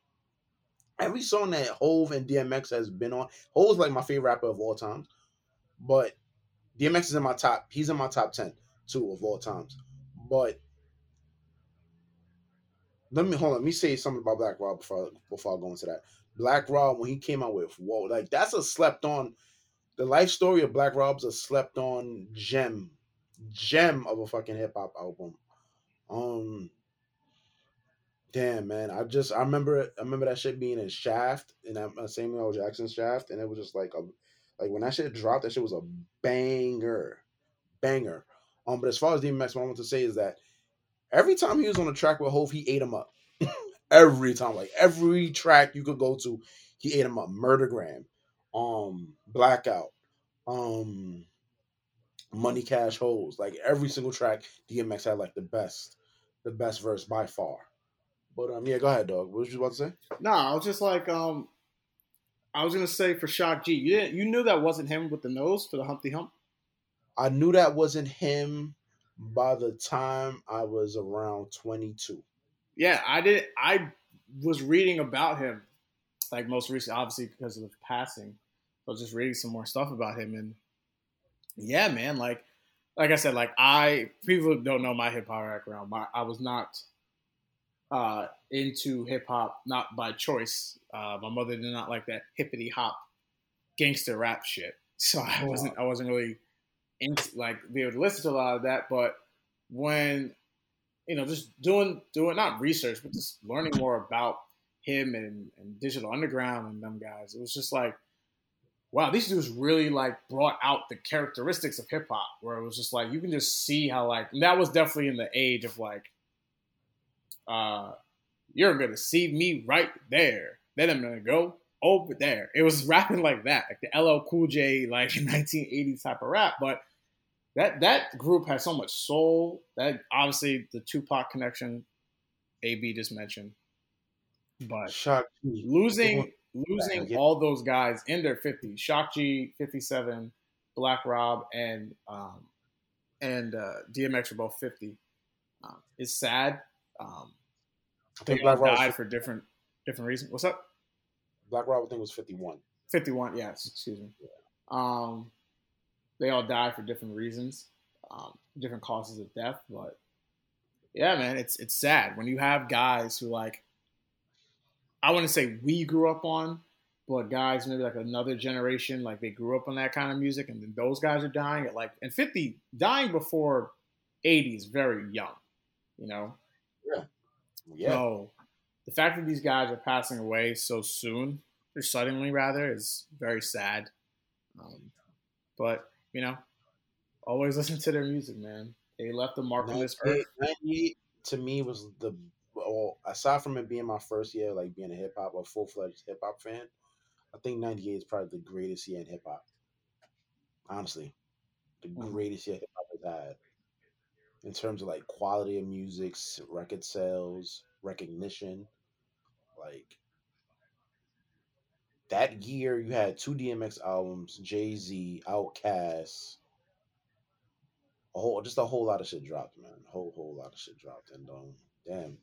every song that Hov and DMX has been on, Hov's like my favorite rapper of all times. But DMX is in my top. He's in my top ten too of all times. But let me hold on. Let me say something about Black Rob before before I go into that. Black Rob when he came out with whoa, like that's a slept on. The life story of Black Rob's a slept on gem, gem of a fucking hip hop album. Um, damn man, I just I remember I remember that shit being in Shaft and that uh, Samuel L. Jackson Shaft, and it was just like a like when that shit dropped, that shit was a banger, banger. Um, but as far as DMX, what I want to say is that every time he was on the track with Hov, he ate him up. Every time, like every track you could go to, he ate him up. Murdergram, um, Blackout, um, Money Cash Hoes, like every single track, DMX had like the best, the best verse by far. But um, yeah, go ahead, dog. What was you about to say? No, I was just like, um, I was gonna say for Shock G, you didn't, you knew that wasn't him with the nose for the Humpty Hump. I knew that wasn't him by the time I was around 22. Yeah, I did. I was reading about him, like most recently, obviously because of the passing. I was just reading some more stuff about him, and yeah, man, like, like I said, like I people don't know my hip hop background. My, I was not uh, into hip hop, not by choice. Uh, my mother did not like that hippity hop gangster rap shit, so I wasn't. I wasn't really into, like be able to listen to a lot of that. But when you know, just doing doing not research, but just learning more about him and, and Digital Underground and them guys, it was just like, wow, these dudes really like brought out the characteristics of hip hop, where it was just like you can just see how like that was definitely in the age of like, uh, you're gonna see me right there, then I'm gonna go over there. It was rapping like that, like the LL Cool J like 1980s type of rap, but that that group has so much soul. That obviously the Tupac connection, AB just mentioned, but Shock losing losing Yeah. all those guys in their 50s, Shock G 57, Black Rob, and um, and uh, DMX are both 50. Um, it's sad. Um, I think Black Rob, died was, for different different reasons. What's up? Black Rob I think was 51. 51, yes, excuse me. Um, they all died for different reasons, um, different causes of death. But yeah, man, it's it's sad when you have guys who like I wouldn't say we grew up on, but guys maybe like another generation, like they grew up on that kind of music, and then those guys are dying at like and 50 dying before 80 is very young, you know. Yeah. So the fact that these guys are passing away so soon, or suddenly rather, is very sad. Um, but you know, always listen to their music, man. They left a mark on this 98, earth. 98 to me was the well, aside from it being my first year, like being a hip hop, a full fledged hip hop fan, I think '98 is probably the greatest year in hip hop. Honestly, the Mhm. greatest year hip hop has had in terms of like quality of music, record sales, recognition. Like that year, you had two DMX albums, Jay Z, Outkast, a whole just a whole lot of shit dropped, man. A whole whole lot of shit dropped, and um, damn.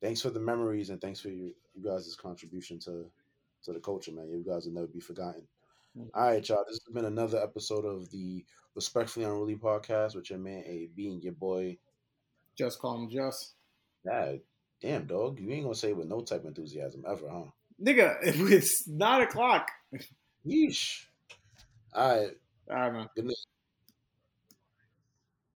Thanks for the memories and thanks for your you guys' contribution to to the culture, man. You guys will never be forgotten. Mhm. All right, y'all. This has been another episode of the Respectfully Unruly podcast with your man AB and your boy. Just call him just. God damn, dog. You ain't gonna say it with no type of enthusiasm ever, huh? Nigga, it's nine o'clock. Yeesh. All right. All right, man. Good night.